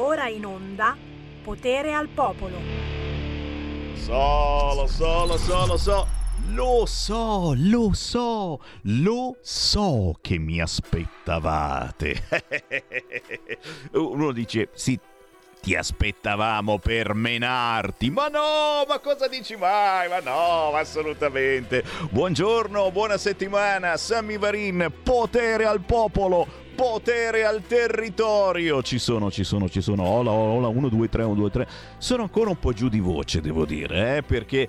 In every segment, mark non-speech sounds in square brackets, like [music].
Ora in onda Potere al Popolo. So, lo so, lo so, lo so. Lo so, lo so, lo so che mi aspettavate. [laughs] Uno dice, sì, ti aspettavamo per menarti. Ma no, ma cosa dici mai? Ma no, assolutamente. Buongiorno, buona settimana, Sammy Varin, potere al popolo potere al territorio. Ci sono, ci sono, ci sono. Ola, ola, 1, 2, 3, 1, 2, 3. Sono ancora un po' giù di voce, devo dire, eh, perché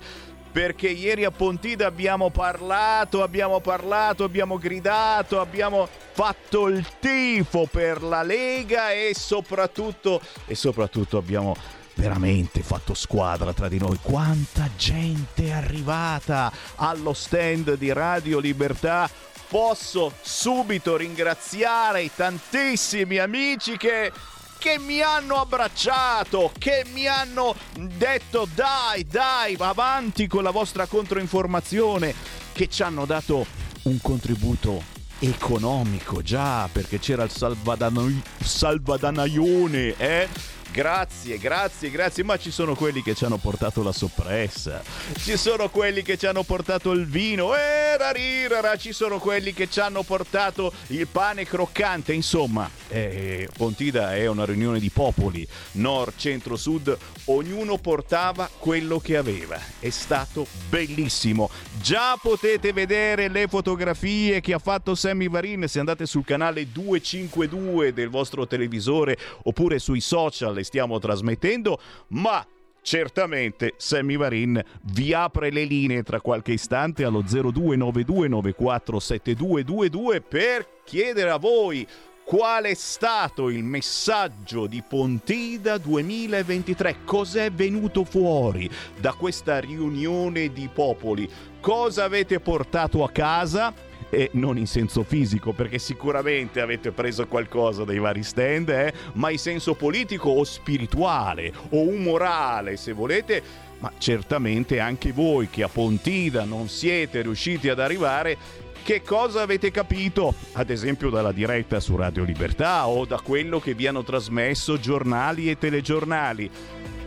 perché ieri a Pontida abbiamo parlato, abbiamo parlato, abbiamo gridato, abbiamo fatto il tifo per la Lega e soprattutto, e soprattutto abbiamo veramente fatto squadra tra di noi. Quanta gente è arrivata allo stand di Radio Libertà posso subito ringraziare i tantissimi amici che che mi hanno abbracciato, che mi hanno detto dai, dai, avanti con la vostra controinformazione, che ci hanno dato un contributo economico, già, perché c'era il salvadanaione, eh? Grazie, grazie, grazie, ma ci sono quelli che ci hanno portato la soppressa, ci sono quelli che ci hanno portato il vino, e rarirara, ci sono quelli che ci hanno portato il pane croccante, insomma, eh, Pontida è una riunione di popoli, nord, centro, sud, ognuno portava quello che aveva, è stato bellissimo, già potete vedere le fotografie che ha fatto Sammy Varin. Se andate sul canale 252 del vostro televisore oppure sui social le stiamo trasmettendo, ma Certamente Sammy Varin vi apre le linee tra qualche istante allo 0292947222 per chiedere a voi qual è stato il messaggio di Pontida 2023, cos'è venuto fuori da questa riunione di popoli, cosa avete portato a casa e non in senso fisico, perché sicuramente avete preso qualcosa dai vari stand, eh, ma in senso politico o spirituale o umorale, se volete. Ma certamente anche voi che a Pontida non siete riusciti ad arrivare, che cosa avete capito, ad esempio dalla diretta su Radio Libertà o da quello che vi hanno trasmesso giornali e telegiornali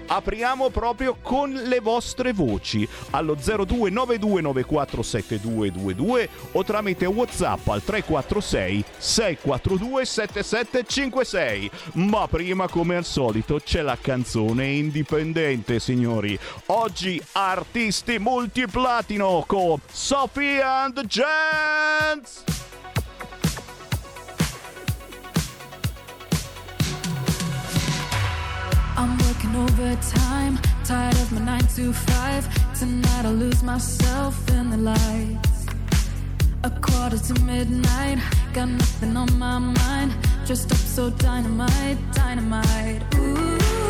apriamo proprio con le vostre voci allo 0292947222 o tramite WhatsApp al 346 642 7756. Ma prima come al solito c'è la canzone indipendente, signori. Oggi artisti multiplatino con Sophie and the I'm working overtime, tired of my nine to five. Tonight I'll lose myself in the lights. A quarter to midnight, got nothing on my mind. Dressed up so dynamite, dynamite. Ooh,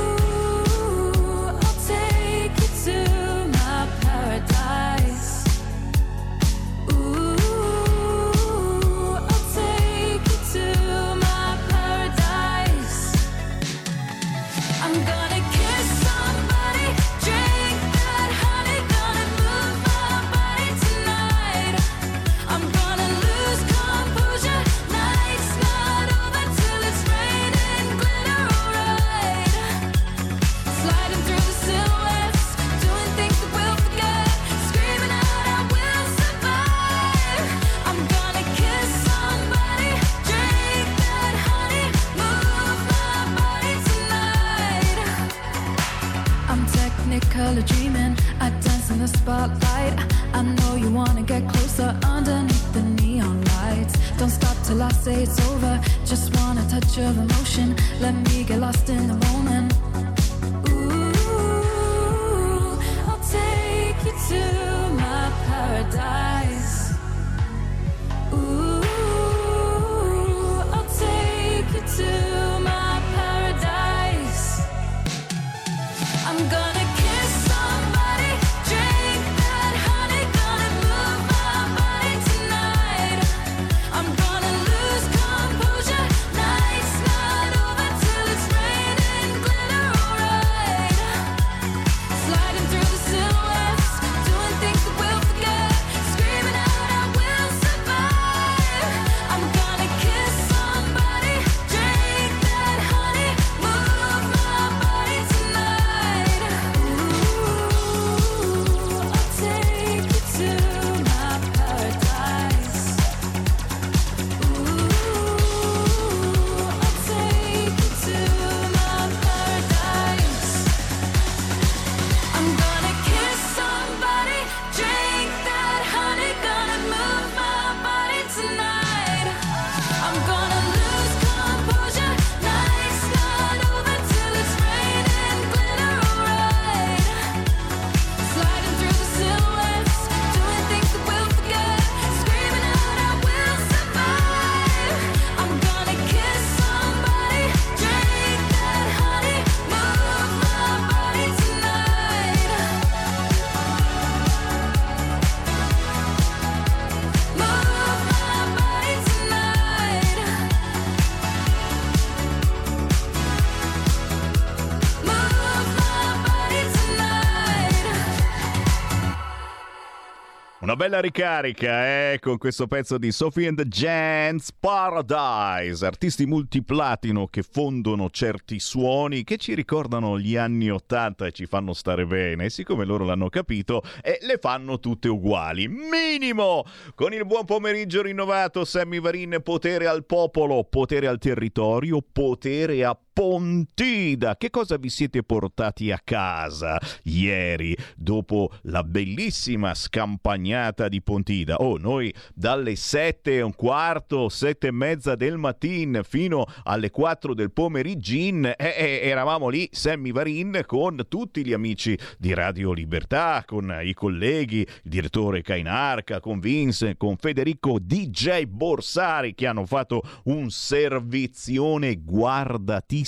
bella ricarica, eh, con questo pezzo di Sophie and the Giants Paradise, artisti multiplatino che fondono certi suoni che ci ricordano gli anni Ottanta e ci fanno stare bene. E siccome loro l'hanno capito, eh, le fanno tutte uguali. Minimo! Con il buon pomeriggio rinnovato, Sammy Varin, potere al popolo, potere al territorio, potere a Pontida. Che cosa vi siete portati a casa ieri dopo la bellissima scampagnata di Pontida? Oh, noi dalle sette e un quarto, sette e mezza del mattino fino alle 4 del pomeriggio eh, eh, eravamo lì, Sammy Varin, con tutti gli amici di Radio Libertà, con i colleghi, il direttore Cainarca, con Vincent, con Federico DJ Borsari che hanno fatto un servizione guardatissimo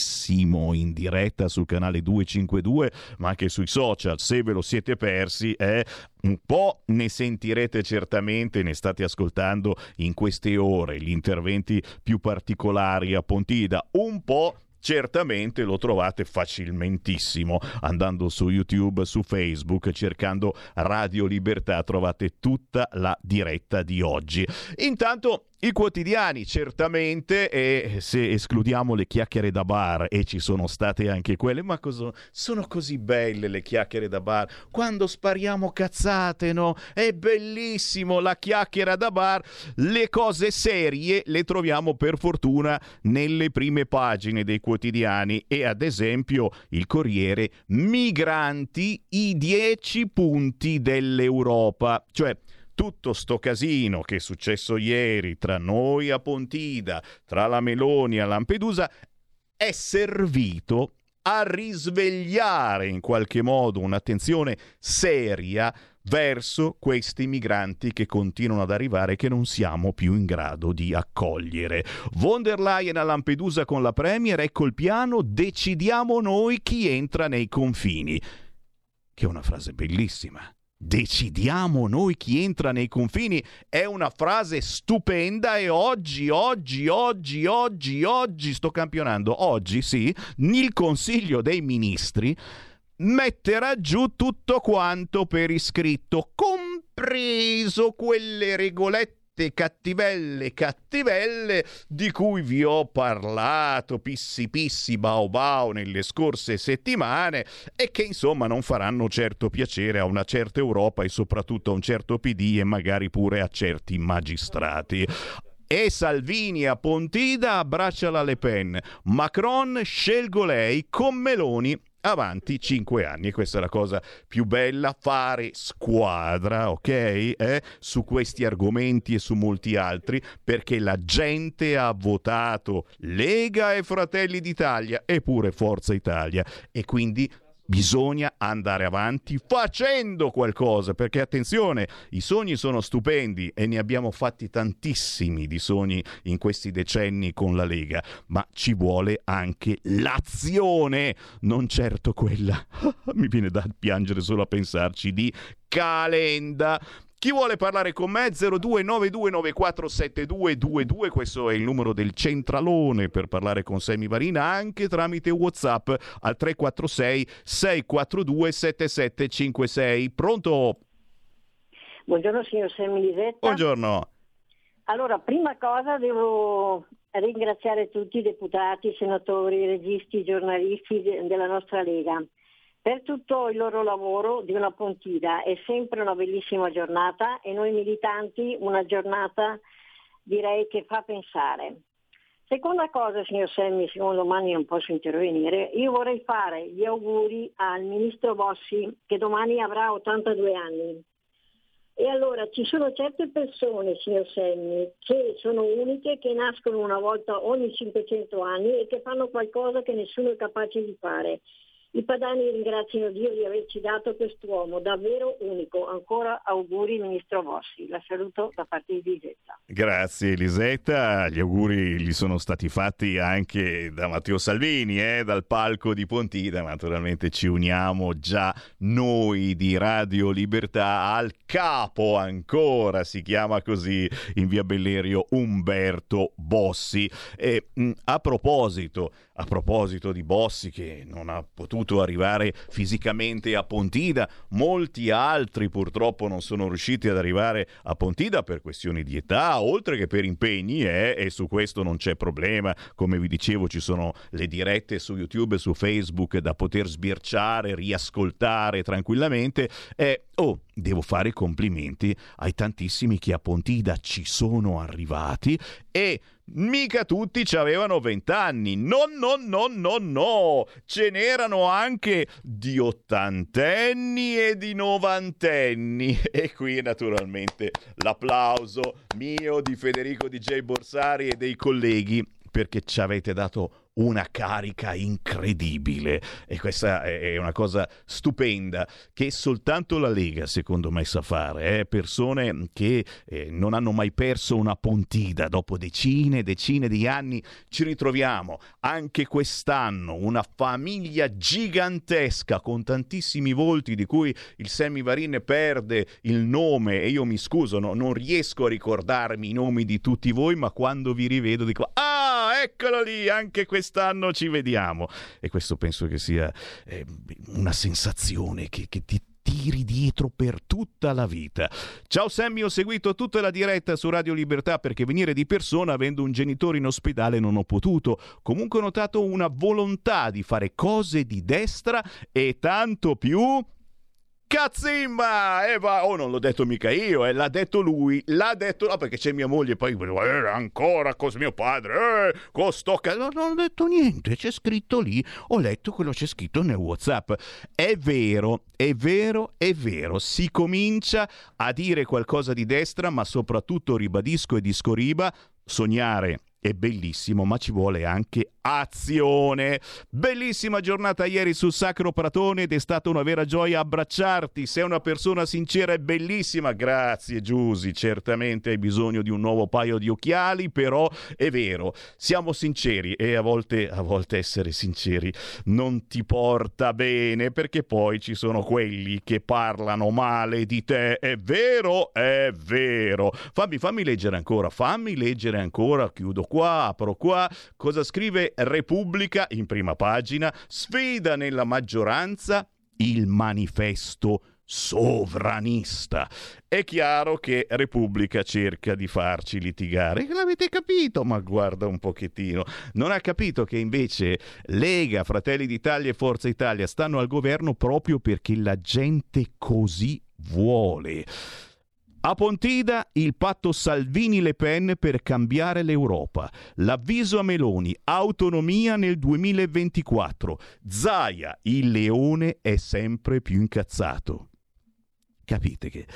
in diretta sul canale 252, ma anche sui social. Se ve lo siete persi, eh, un po' ne sentirete certamente, ne state ascoltando in queste ore gli interventi più particolari a Pontida, un po' certamente lo trovate facilmentissimo andando su YouTube, su Facebook, cercando Radio Libertà, trovate tutta la diretta di oggi. Intanto i quotidiani, certamente, e se escludiamo le chiacchiere da bar, e ci sono state anche quelle, ma cosa, sono così belle le chiacchiere da bar, quando spariamo cazzate, no? È bellissimo la chiacchiera da bar, le cose serie le troviamo per fortuna nelle prime pagine dei quotidiani. E ad esempio il Corriere, migranti, i 10 punti dell'Europa, cioè tutto sto casino che è successo ieri tra noi a Pontida, tra la Meloni a Lampedusa, è servito a risvegliare in qualche modo un'attenzione seria verso questi migranti che continuano ad arrivare e che non siamo più in grado di accogliere. Von der Leyen a Lampedusa con la Premier, ecco il piano, decidiamo noi chi entra nei confini. Che è una frase bellissima. Decidiamo noi chi entra nei confini. È una frase stupenda e oggi, oggi, oggi, oggi, oggi sto campionando, oggi sì, il Consiglio dei Ministri metterà giù tutto quanto per iscritto, compreso quelle regolette cattivelle cattivelle di cui vi ho parlato pissi pissi bao bao nelle scorse settimane e che insomma non faranno certo piacere a una certa Europa e soprattutto a un certo PD e magari pure a certi magistrati. E Salvini a Pontida abbraccia la Le Pen. Macron scelgo lei con Meloni avanti 5 anni. E questa è la cosa più bella, fare squadra, ok? Eh? Su questi argomenti e su molti altri, perché la gente ha votato Lega e Fratelli d'Italia e pure Forza Italia e quindi Bisogna andare avanti facendo qualcosa, perché attenzione, i sogni sono stupendi e ne abbiamo fatti tantissimi di sogni in questi decenni con la Lega, ma ci vuole anche l'azione, non certo quella, [laughs] mi viene da piangere solo a pensarci, di Calenda. Chi vuole parlare con me? 0292947222, questo è il numero del centralone per parlare con Semi Varina anche tramite WhatsApp al 346 642 7756. Pronto? Buongiorno signor Lisetta. Buongiorno. Allora, prima cosa devo ringraziare tutti i deputati, senatori, registi, giornalisti de- della nostra Lega per tutto il loro lavoro di una Pontida. È sempre una bellissima giornata e noi militanti una giornata direi che fa pensare. Seconda cosa, signor Semmi, siccome domani non posso intervenire, io vorrei fare gli auguri al ministro Bossi che domani avrà 82 anni. E allora ci sono certe persone, signor Semmi, che sono uniche, che nascono una volta ogni 500 anni e che fanno qualcosa che nessuno è capace di fare. I padani ringraziano Dio di averci dato quest'uomo davvero unico. Ancora auguri Ministro Bossi. La saluto da parte di Lisetta. Grazie Elisetta, gli auguri gli sono stati fatti anche da Matteo Salvini, eh, dal palco di Pontida, naturalmente ci uniamo già noi di Radio Libertà al capo ancora, si chiama così in via Bellerio Umberto Bossi. E mh, a proposito, a proposito di Bossi che non ha potuto potuto arrivare fisicamente a Pontida, molti altri purtroppo non sono riusciti ad arrivare a Pontida per questioni di età, oltre che per impegni eh, e su questo non c'è problema, come vi dicevo ci sono le dirette su YouTube e su Facebook da poter sbirciare, riascoltare tranquillamente. E oh, devo fare i complimenti ai tantissimi che a Pontida ci sono arrivati e mica tutti ci avevano vent'anni. No, no, no, no, no. Ce n'erano anche di ottantenni e di novantenni. E qui naturalmente l'applauso mio di Federico DJ Borsari e dei colleghi perché ci avete dato una carica incredibile e questa è una cosa stupenda che soltanto la Lega secondo me sa fare eh? persone che eh, non hanno mai perso una pontida dopo decine e decine di anni ci ritroviamo anche quest'anno una famiglia gigantesca con tantissimi volti di cui il Semivarin perde il nome e io mi scuso no? non riesco a ricordarmi i nomi di tutti voi ma quando vi rivedo dico ah eccolo lì anche quest'anno ci vediamo e questo penso che sia eh, una sensazione che, che ti tiri dietro per tutta la vita. Ciao Sammy, ho seguito tutta la diretta su Radio Libertà perché venire di persona avendo un genitore in ospedale non ho potuto. Comunque ho notato una volontà di fare cose di destra e tanto più Cazzimma! E va, oh, non l'ho detto mica io, eh, l'ha detto lui, l'ha detto, no, perché c'è mia moglie, poi eh, ancora con mio padre, eh, con sto ca-". No, non ho detto niente, c'è scritto lì, ho letto quello c'è scritto nel WhatsApp. È vero, è vero, è vero, si comincia a dire qualcosa di destra, ma soprattutto ribadisco e discoriba, sognare è bellissimo, ma ci vuole anche azione. Bellissima giornata ieri sul Sacro Pratone ed è stata una vera gioia abbracciarti. Sei una persona sincera e bellissima. Grazie Giusy, certamente hai bisogno di un nuovo paio di occhiali, però è vero, siamo sinceri e a volte, a volte essere sinceri non ti porta bene perché poi ci sono quelli che parlano male di te. È vero? È vero. Fammi, fammi leggere ancora, fammi leggere ancora, chiudo qua, apro qua. Cosa scrive Repubblica in prima pagina? Sfida nella maggioranza il manifesto sovranista. È chiaro che Repubblica cerca di farci litigare. L'avete capito? Ma guarda un pochettino. Non ha capito che invece Lega, Fratelli d'Italia e Forza Italia stanno al governo proprio perché la gente così vuole. A Pontida il patto Salvini-Le Pen per cambiare l'Europa. L'avviso a Meloni, autonomia nel 2024. Zaia, il leone è sempre più incazzato. Capite che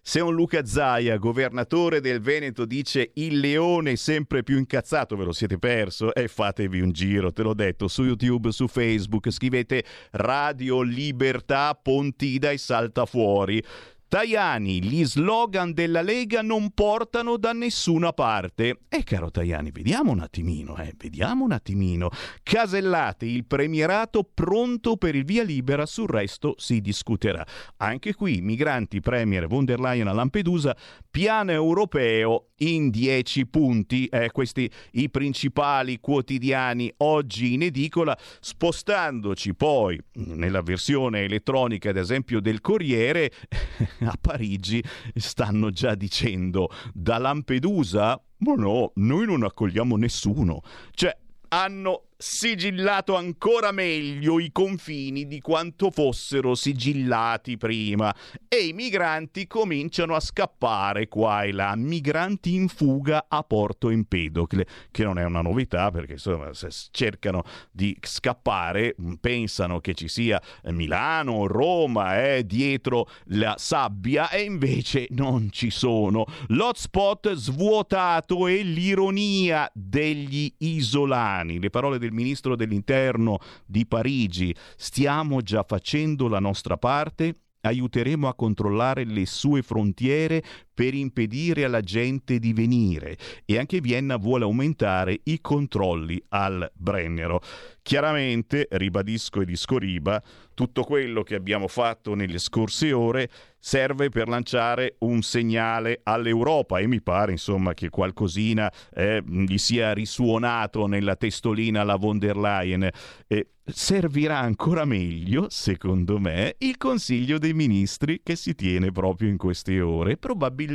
se un Luca Zaia, governatore del Veneto, dice il leone sempre più incazzato, ve lo siete perso? E fatevi un giro, te l'ho detto, su YouTube, su Facebook, scrivete Radio Libertà Pontida e salta fuori. Tajani, gli slogan della Lega non portano da nessuna parte. E caro Tajani, vediamo un attimino, eh, vediamo un attimino. Casellate, il premierato pronto per il via libera, sul resto si discuterà. Anche qui, migranti, premier von der Leyen a Lampedusa, piano europeo in 10 punti. Eh, questi i principali quotidiani oggi in edicola, spostandoci poi nella versione elettronica, ad esempio, del Corriere [laughs] a Parigi stanno già dicendo da Lampedusa, ma no, noi non accogliamo nessuno. Cioè, hanno sigillato ancora meglio i confini di quanto fossero sigillati prima e i migranti cominciano a scappare qua e là, migranti in fuga a Porto Empedocle, che non è una novità perché insomma se cercano di scappare pensano che ci sia Milano, Roma, eh, dietro la sabbia e invece non ci sono. L'hotspot svuotato e l'ironia degli isolani, le parole del ministro dell'interno di Parigi, stiamo già facendo la nostra parte? Aiuteremo a controllare le sue frontiere per impedire alla gente di venire e anche Vienna vuole aumentare i controlli al Brennero. Chiaramente, ribadisco e discoriba, tutto quello che abbiamo fatto nelle scorse ore serve per lanciare un segnale all'Europa e mi pare insomma che qualcosina eh, gli sia risuonato nella testolina alla von der Leyen. Eh, servirà ancora meglio, secondo me, il Consiglio dei Ministri che si tiene proprio in queste ore. Probabilmente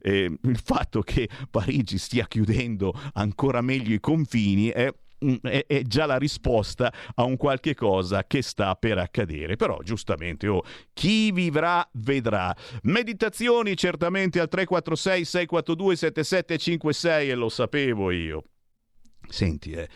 eh, il fatto che Parigi stia chiudendo ancora meglio i confini mm, è, è già la risposta a un qualche cosa che sta per accadere. Però, giustamente, oh, chi vivrà vedrà. Meditazioni certamente al 346 642 7756 e lo sapevo io. Senti, eh,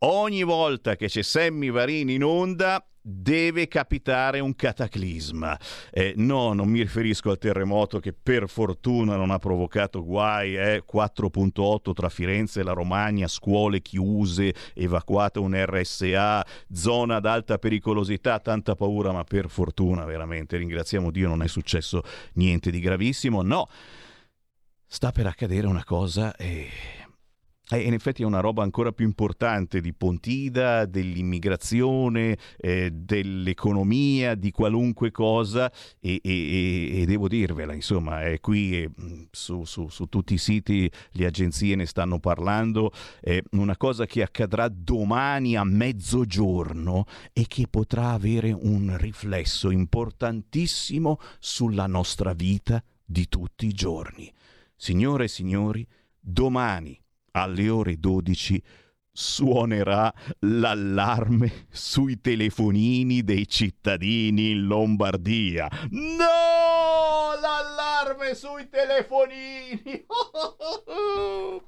ogni volta che c'è Sammy Varini in onda deve capitare un cataclisma. Eh, no, non mi riferisco al terremoto che per fortuna non ha provocato guai, eh, 4.8 tra Firenze e la Romagna, scuole chiuse, evacuata un RSA, zona ad alta pericolosità, tanta paura, ma per fortuna veramente, ringraziamo Dio, non è successo niente di gravissimo. No, sta per accadere una cosa e... Eh, in effetti è una roba ancora più importante di Pontida, dell'immigrazione, eh, dell'economia, di qualunque cosa e, e- e- e devo dirvela, insomma, è qui eh, mh, su, su- su tutti i siti le agenzie ne stanno parlando, è una cosa che accadrà domani a mezzogiorno e che potrà avere un riflesso importantissimo sulla nostra vita di tutti i giorni. Signore e signori, domani alle ore 12 suonerà l'allarme sui telefonini dei cittadini in Lombardia. No! L'allarme sui telefonini! [laughs]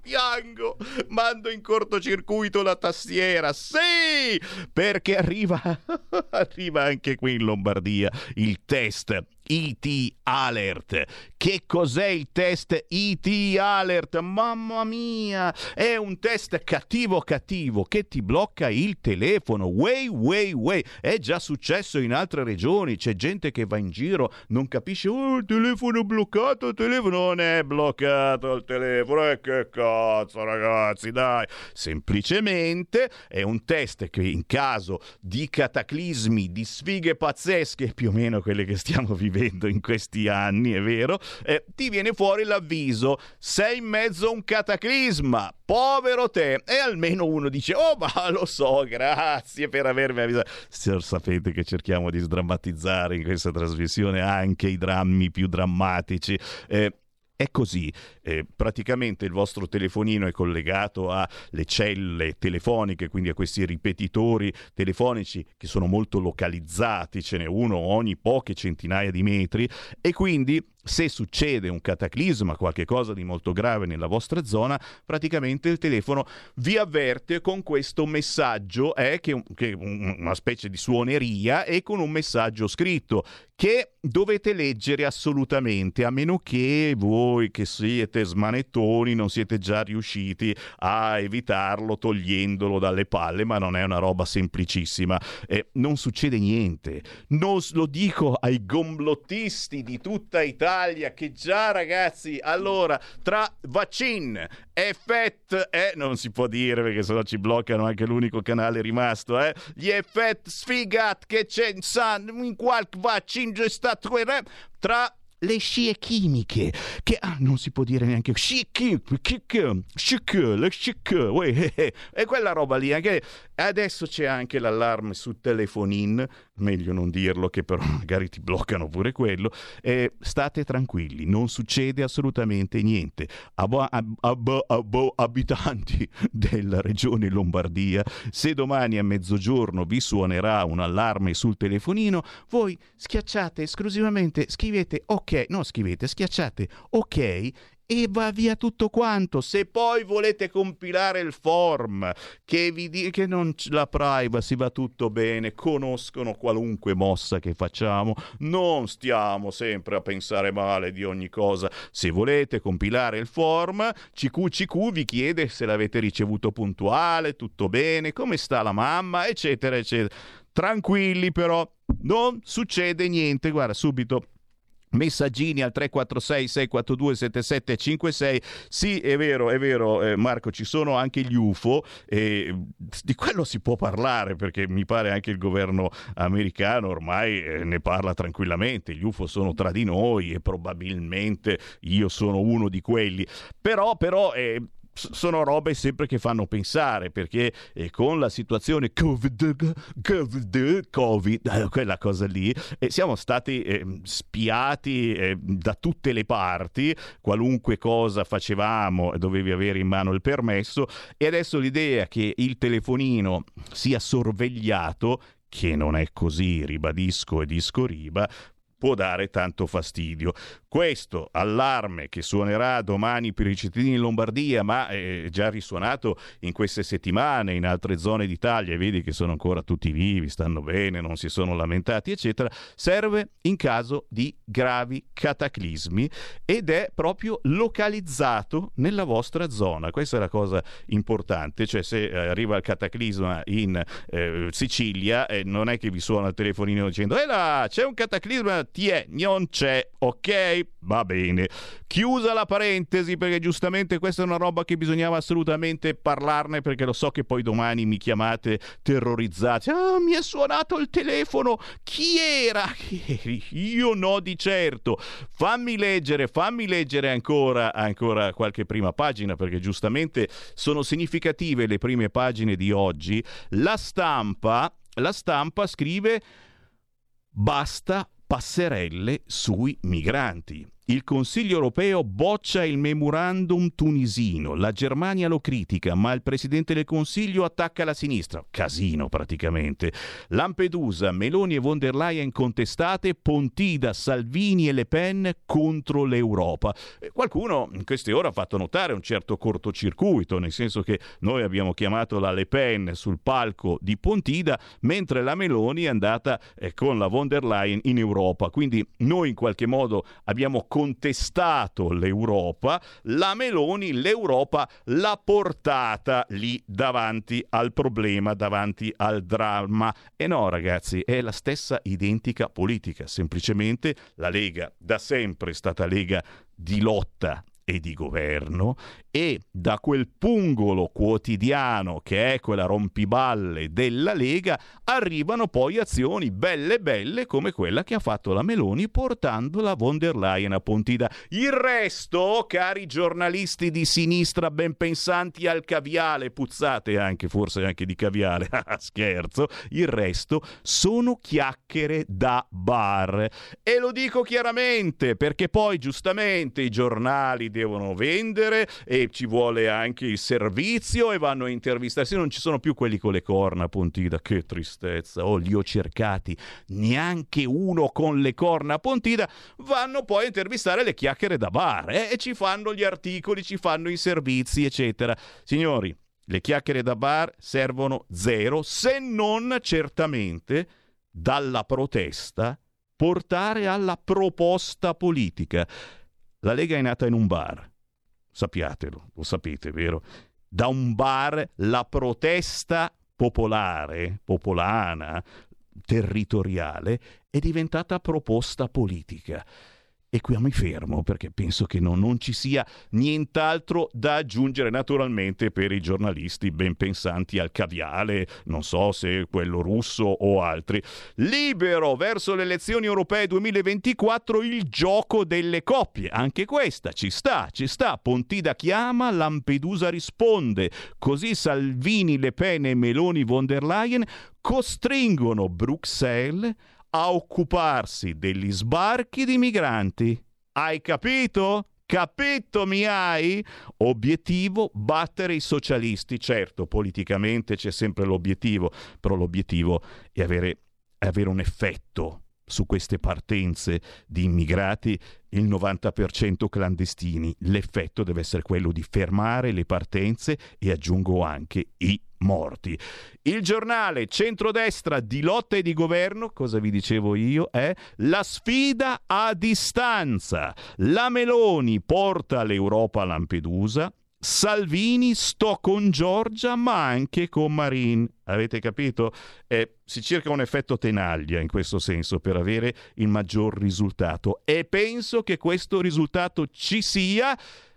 Piango! Mando in cortocircuito la tastiera. Sì! Perché arriva [laughs] arriva anche qui in Lombardia il test IT Alert. Che cos'è il test IT Alert? Mamma mia! È un test cattivo cattivo che ti blocca il telefono. Way, way, way. È già successo in altre regioni. C'è gente che va in giro, non capisce, oh, il telefono è bloccato, il telefono non è bloccato il telefono. E che cazzo, ragazzi, dai. Semplicemente è un test che in caso di cataclismi, di sfighe pazzesche, più o meno quelle che stiamo vivendo in questi anni, è vero, eh, ti viene fuori l'avviso, sei in mezzo a un cataclisma, povero te. E almeno uno dice, oh ma [laughs] lo so, grazie per avermi avvisato. Se sapete che cerchiamo di sdrammatizzare in questa trasmissione anche i drammi più drammatici. Eh, è così, eh, praticamente il vostro telefonino è collegato alle celle telefoniche, quindi a questi ripetitori telefonici che sono molto localizzati, ce n'è uno ogni poche centinaia di metri e quindi se succede un cataclisma, qualche cosa di molto grave nella vostra zona, praticamente il telefono vi avverte con questo messaggio, eh, che, è una specie di suoneria e con un messaggio scritto che dovete leggere assolutamente, a meno che voi che siete smanettoni non siete già riusciti a evitarlo togliendolo dalle palle, ma non è una roba semplicissima. Eh, non succede niente. Non lo dico ai gomblottisti di tutta Italia che già ragazzi, allora tra vaccin, effett, eh, non si può dire perché sennò ci bloccano anche l'unico canale rimasto, eh, gli effett sfigat che c'è in, san, in qualche vaccin stato quel- tra le scie chimiche che ah, non si può dire neanche scie chimiche le chic, uè, eh, eh, e quella roba lì anche adesso c'è anche l'allarme su telefonin meglio non dirlo che però [laughs] magari ti bloccano pure quello Eh, state tranquilli non succede assolutamente niente. Abo- ab- ab- ab- abitanti [laughs] della regione Lombardia se domani a mezzogiorno vi suonerà un allarme sul telefonino voi schiacciate esclusivamente scrivete ok no scrivete schiacciate ok e va via tutto quanto. Se poi volete compilare il form che vi dice che non c- la privacy va tutto bene, conoscono qualunque mossa che facciamo, non stiamo sempre a pensare male di ogni cosa. Se volete compilare il form, CQCQ vi chiede se l'avete ricevuto puntuale, tutto bene, come sta la mamma, eccetera, eccetera. Tranquilli però, non succede niente, guarda, subito Messaggini al 346 642 7756 sì è vero è vero eh, Marco ci sono anche gli UFO e di quello si può parlare perché mi pare anche il governo americano ormai eh, ne parla tranquillamente. Gli UFO sono tra di noi e probabilmente io sono uno di quelli. Però però eh, sono robe sempre che fanno pensare perché eh, con la situazione Covid, Covid, Covid eh, quella cosa lì, eh, siamo stati eh, spiati eh, da tutte le parti, qualunque cosa facevamo dovevi avere in mano il permesso e adesso l'idea che il telefonino sia sorvegliato che non è così, ribadisco e disco riba, può dare tanto fastidio. Questo allarme che suonerà domani per i cittadini in Lombardia, ma è già risuonato in queste settimane in altre zone d'Italia, vedi che sono ancora tutti vivi, stanno bene, non si sono lamentati, eccetera, serve in caso di gravi cataclismi ed è proprio localizzato nella vostra zona. Questa è la cosa importante, cioè se eh, arriva il cataclisma in eh, Sicilia, eh, non è che vi suona il telefonino dicendo "Eh là, c'è un cataclisma, ti è, non c'è, ok? Va bene". Chiusa la parentesi perché giustamente questa è una roba che bisognava assolutamente parlarne perché lo so che poi domani mi chiamate terrorizzati. Ah, mi è suonato il telefono. Chi era? [laughs] Io no di certo. Fammi leggere, fammi leggere ancora, ancora qualche prima pagina perché giustamente sono significative le prime pagine di oggi. La stampa, la stampa scrive basta passerelle sui migranti. Il Consiglio europeo boccia il memorandum tunisino, la Germania lo critica, ma il Presidente del Consiglio attacca la sinistra. Casino praticamente. Lampedusa, Meloni e von der Leyen contestate, Pontida, Salvini e Le Pen contro l'Europa. Eh, Qualcuno in queste ore ha fatto notare un certo cortocircuito, nel senso che noi abbiamo chiamato la Le Pen sul palco di Pontida, mentre la Meloni è andata eh, con la von der Leyen in Europa. Quindi noi in qualche modo abbiamo contestato l'Europa, la Meloni l'Europa l'ha portata lì davanti al problema, davanti al dramma. E no ragazzi, è la stessa identica politica, semplicemente la Lega da sempre è stata Lega di lotta e di governo e da quel pungolo quotidiano che è quella rompiballe della Lega arrivano poi azioni belle belle come quella che ha fatto la Meloni portando la von der Leyen a Pontida. Il resto, cari giornalisti di sinistra ben pensanti al caviale, puzzate anche forse anche di caviale, [laughs] scherzo, il resto sono chiacchiere da bar. E lo dico chiaramente perché poi giustamente i giornali devono vendere e ci vuole anche il servizio e vanno a intervistarsi. Non ci sono più quelli con le corna, Pontida. Che tristezza. Oh, li ho cercati. Neanche uno con le corna, Pontida. Vanno poi a intervistare le chiacchiere da bar eh, e ci fanno gli articoli, ci fanno i servizi, eccetera. Signori, le chiacchiere da bar servono zero, se non certamente dalla protesta portare alla proposta politica. La Lega è nata in un bar, sappiatelo, lo sapete, vero? Da un bar la protesta popolare, popolana, territoriale, è diventata proposta politica. E qui mi fermo perché penso che no- non ci sia nient'altro da aggiungere naturalmente per i giornalisti ben pensanti al caviale, non so se quello russo o altri. Libero verso le elezioni europee 2024 il gioco delle coppie. Anche questa ci sta, ci sta. Pontida chiama, Lampedusa risponde. Così Salvini, Le Pen e Meloni von der Leyen costringono Bruxelles a occuparsi degli sbarchi di migranti. Hai capito? Capito mi hai? Obiettivo battere i socialisti. Certo, politicamente c'è sempre l'obiettivo, però l'obiettivo è avere, è avere un effetto su queste partenze di immigrati, il 90% clandestini. L'effetto deve essere quello di fermare le partenze e aggiungo anche i morti. Il giornale centrodestra di lotta e di governo, cosa vi dicevo io, è la sfida a distanza. La Meloni porta l'Europa a Lampedusa, Salvini sto con Giorgia ma anche con Marin. Avete capito? Eh, si cerca un effetto tenaglia in questo senso per avere il maggior risultato e penso che questo risultato ci sia.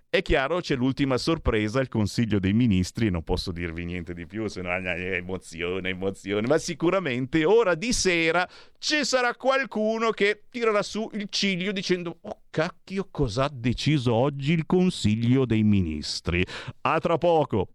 È chiaro, c'è l'ultima sorpresa, il Consiglio dei Ministri, non posso dirvi niente di più, se no è emozione, emozione, ma sicuramente ora di sera ci sarà qualcuno che tirerà su il ciglio dicendo oh cacchio cosa ha deciso oggi il Consiglio dei Ministri. A tra poco.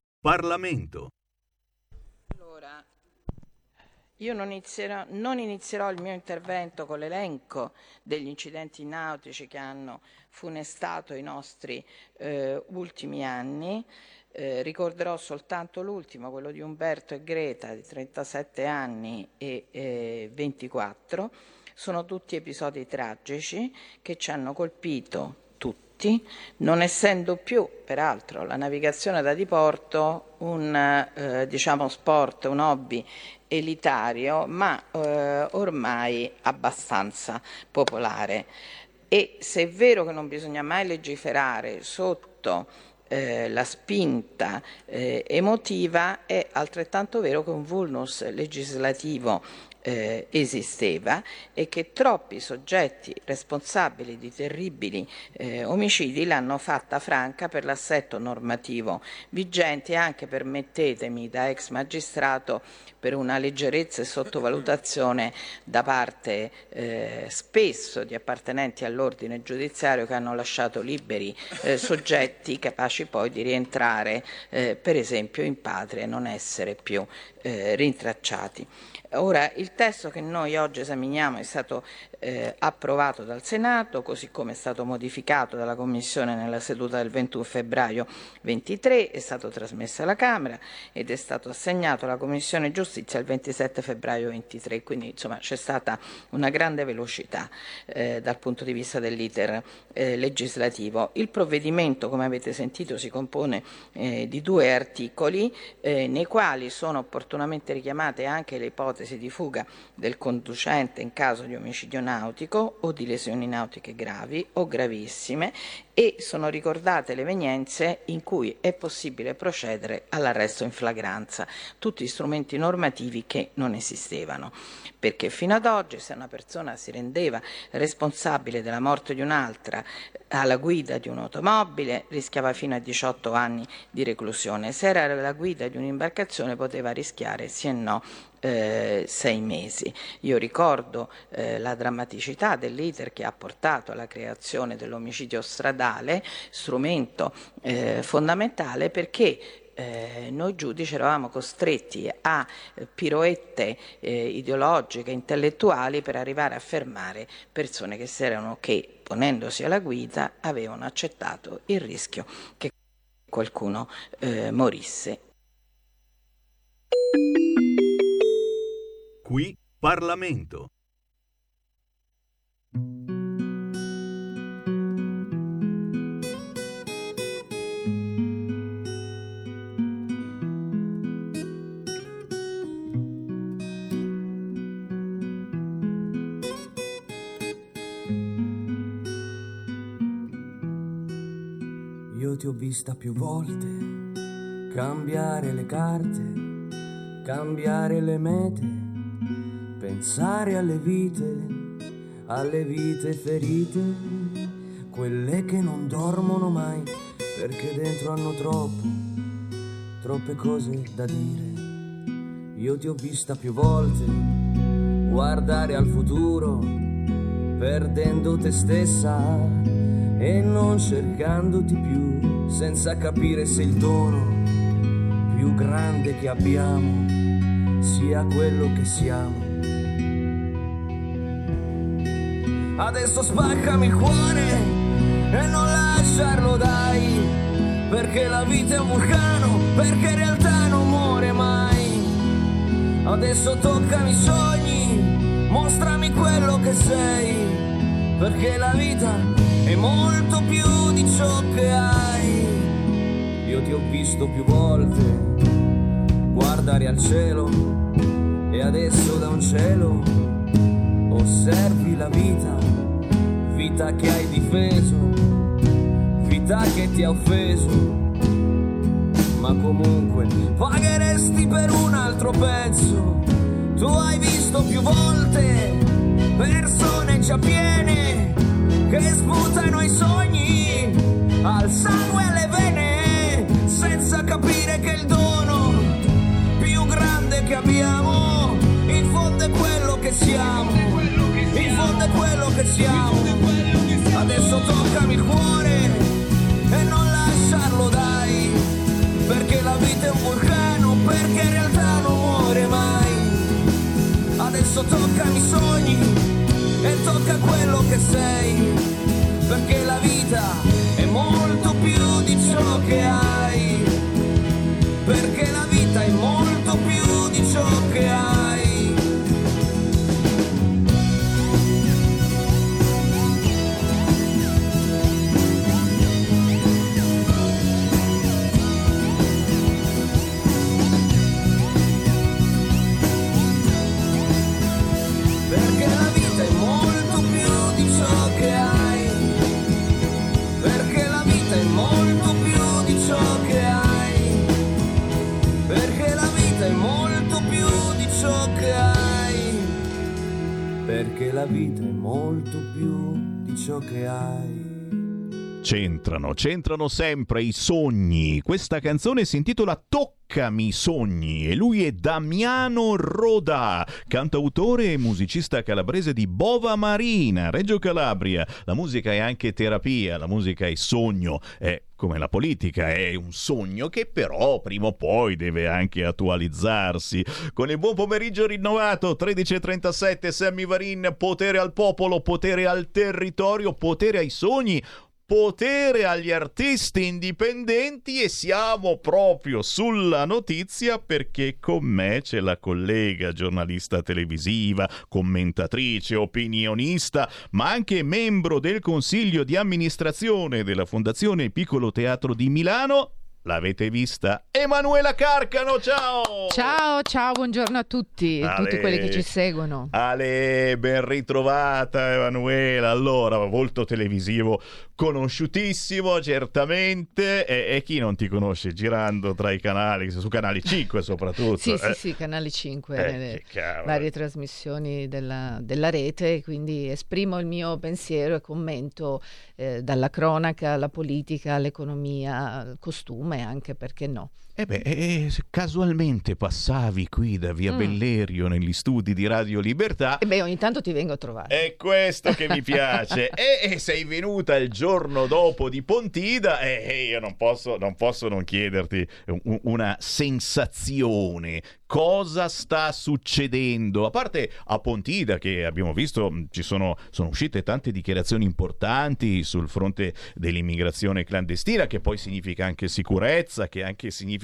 Parlamento. Allora, io non inizierò, non inizierò il mio intervento con l'elenco degli incidenti nautici che hanno funestato i nostri eh, ultimi anni. Eh, ricorderò soltanto l'ultimo, quello di Umberto e Greta di 37 anni e eh, 24. Sono tutti episodi tragici che ci hanno colpito tutti, non essendo più, peraltro, la navigazione da diporto un eh, diciamo sport, un hobby elitario, ma eh, ormai abbastanza popolare. E se è vero che non bisogna mai legiferare sotto eh, la spinta eh, emotiva, è altrettanto vero che un vulnus legislativo eh, esisteva e che troppi soggetti responsabili di terribili eh, omicidi l'hanno fatta franca per l'assetto normativo vigente e anche, permettetemi, da ex magistrato per una leggerezza e sottovalutazione da parte eh, spesso di appartenenti all'ordine giudiziario che hanno lasciato liberi eh, soggetti capaci poi di rientrare eh, per esempio in patria e non essere più eh, rintracciati. Ora, il testo che noi oggi esaminiamo è stato eh, approvato dal Senato, così come è stato modificato dalla Commissione nella seduta del 21 febbraio 23, è stato trasmesso alla Camera ed è stato assegnato alla Commissione Giustizia il 27 febbraio 23, quindi insomma c'è stata una grande velocità eh, dal punto di vista dell'iter eh, legislativo. Il provvedimento, come avete sentito, si compone eh, di due articoli eh, nei quali sono opportunamente richiamate anche le ipotesi di fuga del conducente in caso di omicidio nautico o di lesioni nautiche gravi o gravissime e sono ricordate le evenienze in cui è possibile procedere all'arresto in flagranza, tutti strumenti normativi che non esistevano, perché fino ad oggi se una persona si rendeva responsabile della morte di un'altra alla guida di un'automobile rischiava fino a 18 anni di reclusione, se era alla guida di un'imbarcazione poteva rischiare sì e no eh, sei mesi. Io ricordo eh, la drammaticità dell'iter che ha portato alla creazione dell'omicidio stradale, strumento eh, fondamentale perché eh, noi giudici eravamo costretti a piroette eh, ideologiche, intellettuali per arrivare a fermare persone che, si erano, che ponendosi alla guida avevano accettato il rischio che qualcuno eh, morisse. Qui Parlamento. Vista più volte cambiare le carte, cambiare le mete, pensare alle vite, alle vite ferite, quelle che non dormono mai perché dentro hanno troppo, troppe cose da dire. Io ti ho vista più volte guardare al futuro, perdendo te stessa e non cercandoti più, senza capire se il dono più grande che abbiamo sia quello che siamo. Adesso spaccami il cuore e non lasciarlo dai, perché la vita è un vulcano, perché in realtà non muore mai. Adesso toccami i sogni, mostrami quello che sei, perché la vita è molto più di ciò che hai. Io ti ho visto più volte guardare al cielo e adesso da un cielo osservi la vita, vita che hai difeso, vita che ti ha offeso. Ma comunque pagheresti per un altro pezzo. Tu hai visto più volte persone già piene che sputano i sogni al sangue alle vene senza capire che il dono più grande che abbiamo in fondo è quello che siamo. In fondo è quello che siamo. Adesso toccami il cuore e non lasciarlo dai perché la vita è un vulcano perché in realtà non muore mai. Adesso toccami i sogni e tocca quello che sei, perché la vita è molto più di ciò che hai, La vita è molto più di ciò che hai. C'entrano, c'entrano sempre i sogni. Questa canzone si intitola Toccami i sogni e lui è Damiano Roda, cantautore e musicista calabrese di Bova Marina, Reggio Calabria. La musica è anche terapia, la musica è sogno, è come la politica, è un sogno che però prima o poi deve anche attualizzarsi. Con il buon pomeriggio rinnovato, 13.37, Sammy Varin, potere al popolo, potere al territorio, potere ai sogni potere agli artisti indipendenti e siamo proprio sulla notizia perché con me c'è la collega giornalista televisiva, commentatrice, opinionista, ma anche membro del consiglio di amministrazione della Fondazione Piccolo Teatro di Milano. L'avete vista? Emanuela Carcano, ciao! Ciao, ciao, buongiorno a tutti, Ale. tutti quelli che ci seguono. Ale, ben ritrovata Emanuela. Allora, volto televisivo conosciutissimo, certamente. E, e chi non ti conosce girando tra i canali, su canali 5 soprattutto. Sì, sì, eh? sì, Canale 5, Eh, nelle cavolo. varie trasmissioni della, della rete, quindi esprimo il mio pensiero e commento eh, dalla cronaca alla politica, all'economia, al costume, anche perché no. Eh beh, eh, se casualmente passavi qui da via Mm. Bellerio negli studi di Radio Libertà. E beh, ogni tanto ti vengo a trovare. È questo che mi piace. [laughs] e, e sei venuta il giorno dopo di Pontida e e io non posso, non posso non chiederti un- una sensazione. cosa sta succedendo? A parte a Pontida, che abbiamo visto, ci sono, sono uscite tante dichiarazioni importanti sul fronte dell'immigrazione clandestina, che poi significa anche sicurezza, che anche significa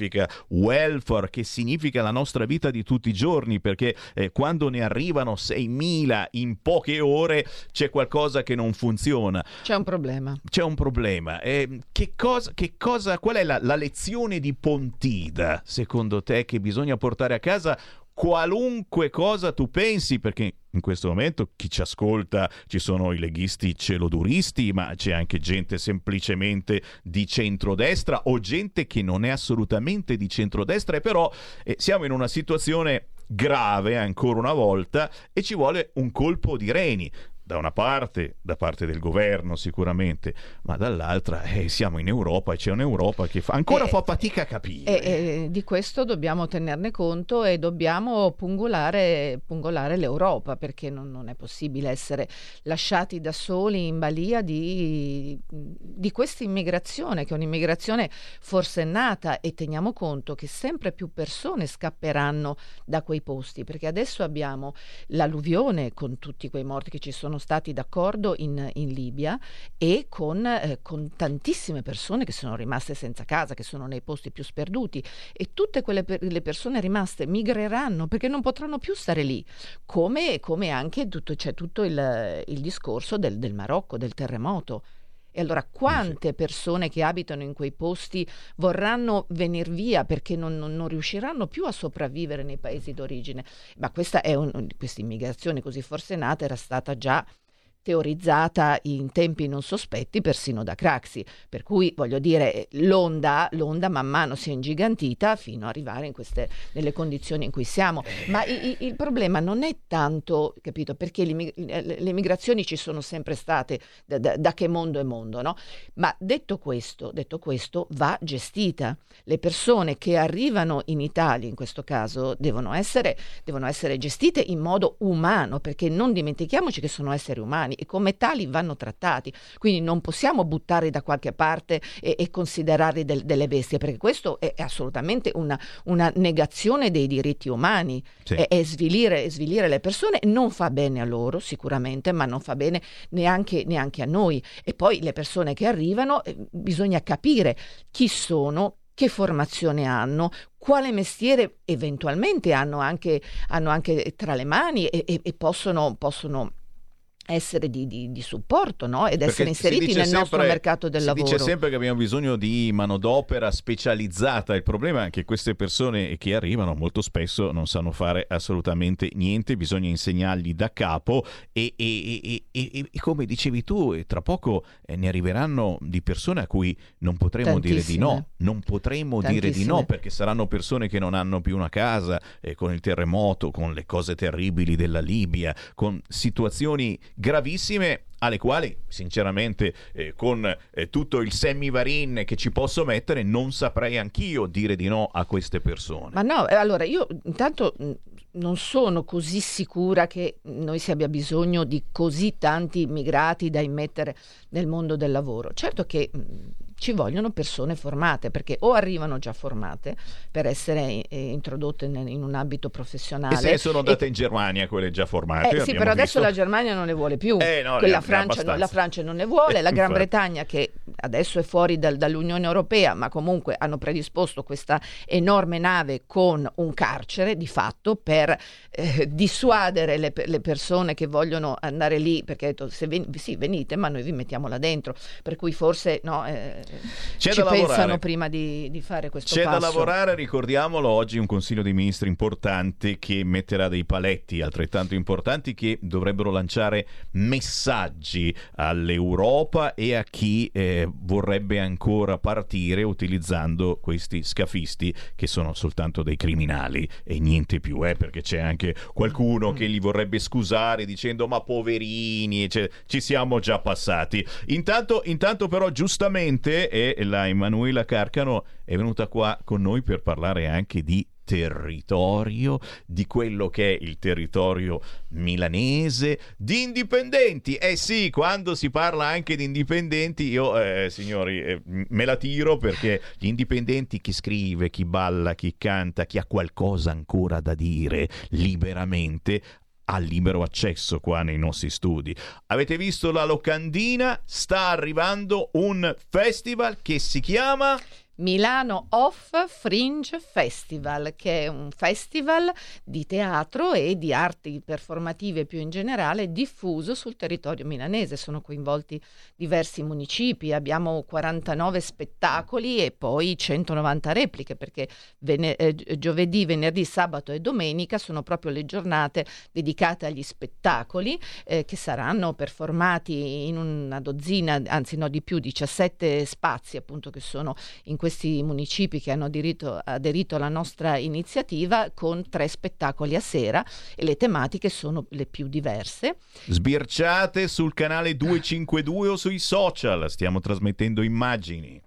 welfare, che significa la nostra vita di tutti i giorni, perché eh, quando ne arrivano 6.000 in poche ore c'è qualcosa che non funziona. C'è un problema. C'è un problema. Eh, che cosa, che cosa, qual è la, la lezione di Pontida, secondo te, che bisogna portare a casa? Qualunque cosa tu pensi, perché in questo momento chi ci ascolta ci sono i leghisti celoduristi, ma c'è anche gente semplicemente di centrodestra o gente che non è assolutamente di centrodestra e però eh, siamo in una situazione grave ancora una volta e ci vuole un colpo di reni da una parte, da parte del governo sicuramente, ma dall'altra eh, siamo in Europa e c'è un'Europa che fa, ancora Eh, fa fatica a capire. E, e di questo dobbiamo tenerne conto e dobbiamo pungolare, pungolare l'Europa perché non, non è possibile essere lasciati da soli in balia di, di questa immigrazione, che è un'immigrazione forsennata e teniamo conto che sempre più persone scapperanno da quei posti perché adesso abbiamo l'alluvione con tutti quei morti che ci sono stati d'accordo in, in Libia e con, eh, con tantissime persone che sono rimaste senza casa, che sono nei posti più sperduti e tutte quelle per- le persone rimaste migreranno perché non potranno più stare lì, come, come anche tutto, c'è tutto il, il discorso del, del Marocco, del terremoto. E allora quante persone che abitano in quei posti vorranno venire via perché non, non- non riusciranno più a sopravvivere nei paesi d'origine? Ma questa è un, questa immigrazione così forsennata era stata già teorizzata in tempi non sospetti persino da Craxi, per cui voglio dire l'onda, l'onda man mano si è ingigantita fino ad arrivare in queste, nelle condizioni in cui siamo. Ma i- i- il problema non è tanto, capito, perché le migrazioni ci sono sempre state da, da- da che mondo è mondo, no? Ma detto questo, detto questo, va gestita. Le persone che arrivano in Italia, in questo caso, devono essere, devono essere gestite in modo umano, perché non dimentichiamoci che sono esseri umani e come tali vanno trattati. Quindi non possiamo buttarli da qualche parte e, e considerarli del- delle bestie, perché questo è, è assolutamente una, una negazione dei diritti umani. Sì. È, è svilire, è svilire le persone, non fa bene a loro sicuramente, ma non fa bene neanche, neanche a noi. E poi le persone che arrivano, eh, bisogna capire chi sono, che formazione hanno, quale mestiere eventualmente hanno anche, hanno anche tra le mani e, e- e possono, possono essere di, di- di supporto no? ed Perché essere si inseriti nel nostro sempre- mercato del si lavoro. dice sempre che abbiamo bisogno di manodopera specializzata. Il problema è che queste persone che arrivano molto spesso non sanno fare assolutamente niente, bisogna insegnargli da capo e, e- e- e- come dicevi tu, tra poco eh, ne arriveranno di persone a cui non potremo dire di no, Tantissime. non potremo dire di Tantissime. no perché saranno persone che non hanno più una casa eh, con il terremoto, con le cose terribili della Libia, con situazioni gravissime alle quali sinceramente eh, con eh, tutto il semivarin che ci posso mettere non saprei anch'io dire di no a queste persone. Ma no, eh, allora io intanto mh, non sono così sicura che noi si abbia bisogno di così tanti immigrati da immettere nel mondo del lavoro. Certo che mh, ci vogliono persone formate, perché o arrivano già formate per essere eh, introdotte nel- in un ambito professionale. e se sono e- andate in Germania quelle già formate. eh, sì, però adesso visto. la Germania non ne vuole più, Eh, no, ha Francia, non, la Francia non ne vuole, la Gran. Bretagna che adesso è fuori dal- dall'Unione Europea, ma comunque hanno predisposto questa enorme nave con un carcere di fatto per eh, dissuadere le, le persone che vogliono andare lì, perché ha detto se ven- sì, venite, ma noi vi mettiamo là dentro, per cui forse no, eh, C'è ci da pensano lavorare. prima di, di fare questo C'è passo. da lavorare, ricordiamolo, oggi un Consiglio dei Ministri importante che metterà dei paletti altrettanto importanti che dovrebbero lanciare messaggi all'Europa e a chi eh, vorrebbe ancora partire utilizzando questi scafisti che sono soltanto dei criminali e niente più, eh, perché c'è anche qualcuno che li vorrebbe scusare dicendo ma poverini, ecce- ci siamo già passati. Intanto, intanto però giustamente eh, la Emanuela Carcano è venuta qua con noi per parlare anche di territorio, di quello che è il territorio milanese, di indipendenti. Eh sì, quando si parla anche di indipendenti, io, eh, signori, eh, me la tiro perché gli indipendenti, chi scrive, chi balla, chi canta, chi ha qualcosa ancora da dire liberamente, ha libero accesso qua nei nostri studi. Avete visto la locandina? Sta arrivando un festival che si chiama... Milano Off Fringe Festival, che è un festival di teatro e di arti performative più in generale diffuso sul territorio milanese. Sono coinvolti diversi municipi, abbiamo 49 spettacoli e poi 190 repliche, perché vene- eh, giovedì, venerdì, sabato e domenica sono proprio le giornate dedicate agli spettacoli eh, che saranno performati in una dozzina, anzi no di più, 17 spazi appunto che sono in questi municipi che hanno aderito, aderito alla nostra iniziativa con tre spettacoli a sera e le tematiche sono le più diverse. Sbirciate sul canale 252 o sui social, stiamo trasmettendo immagini.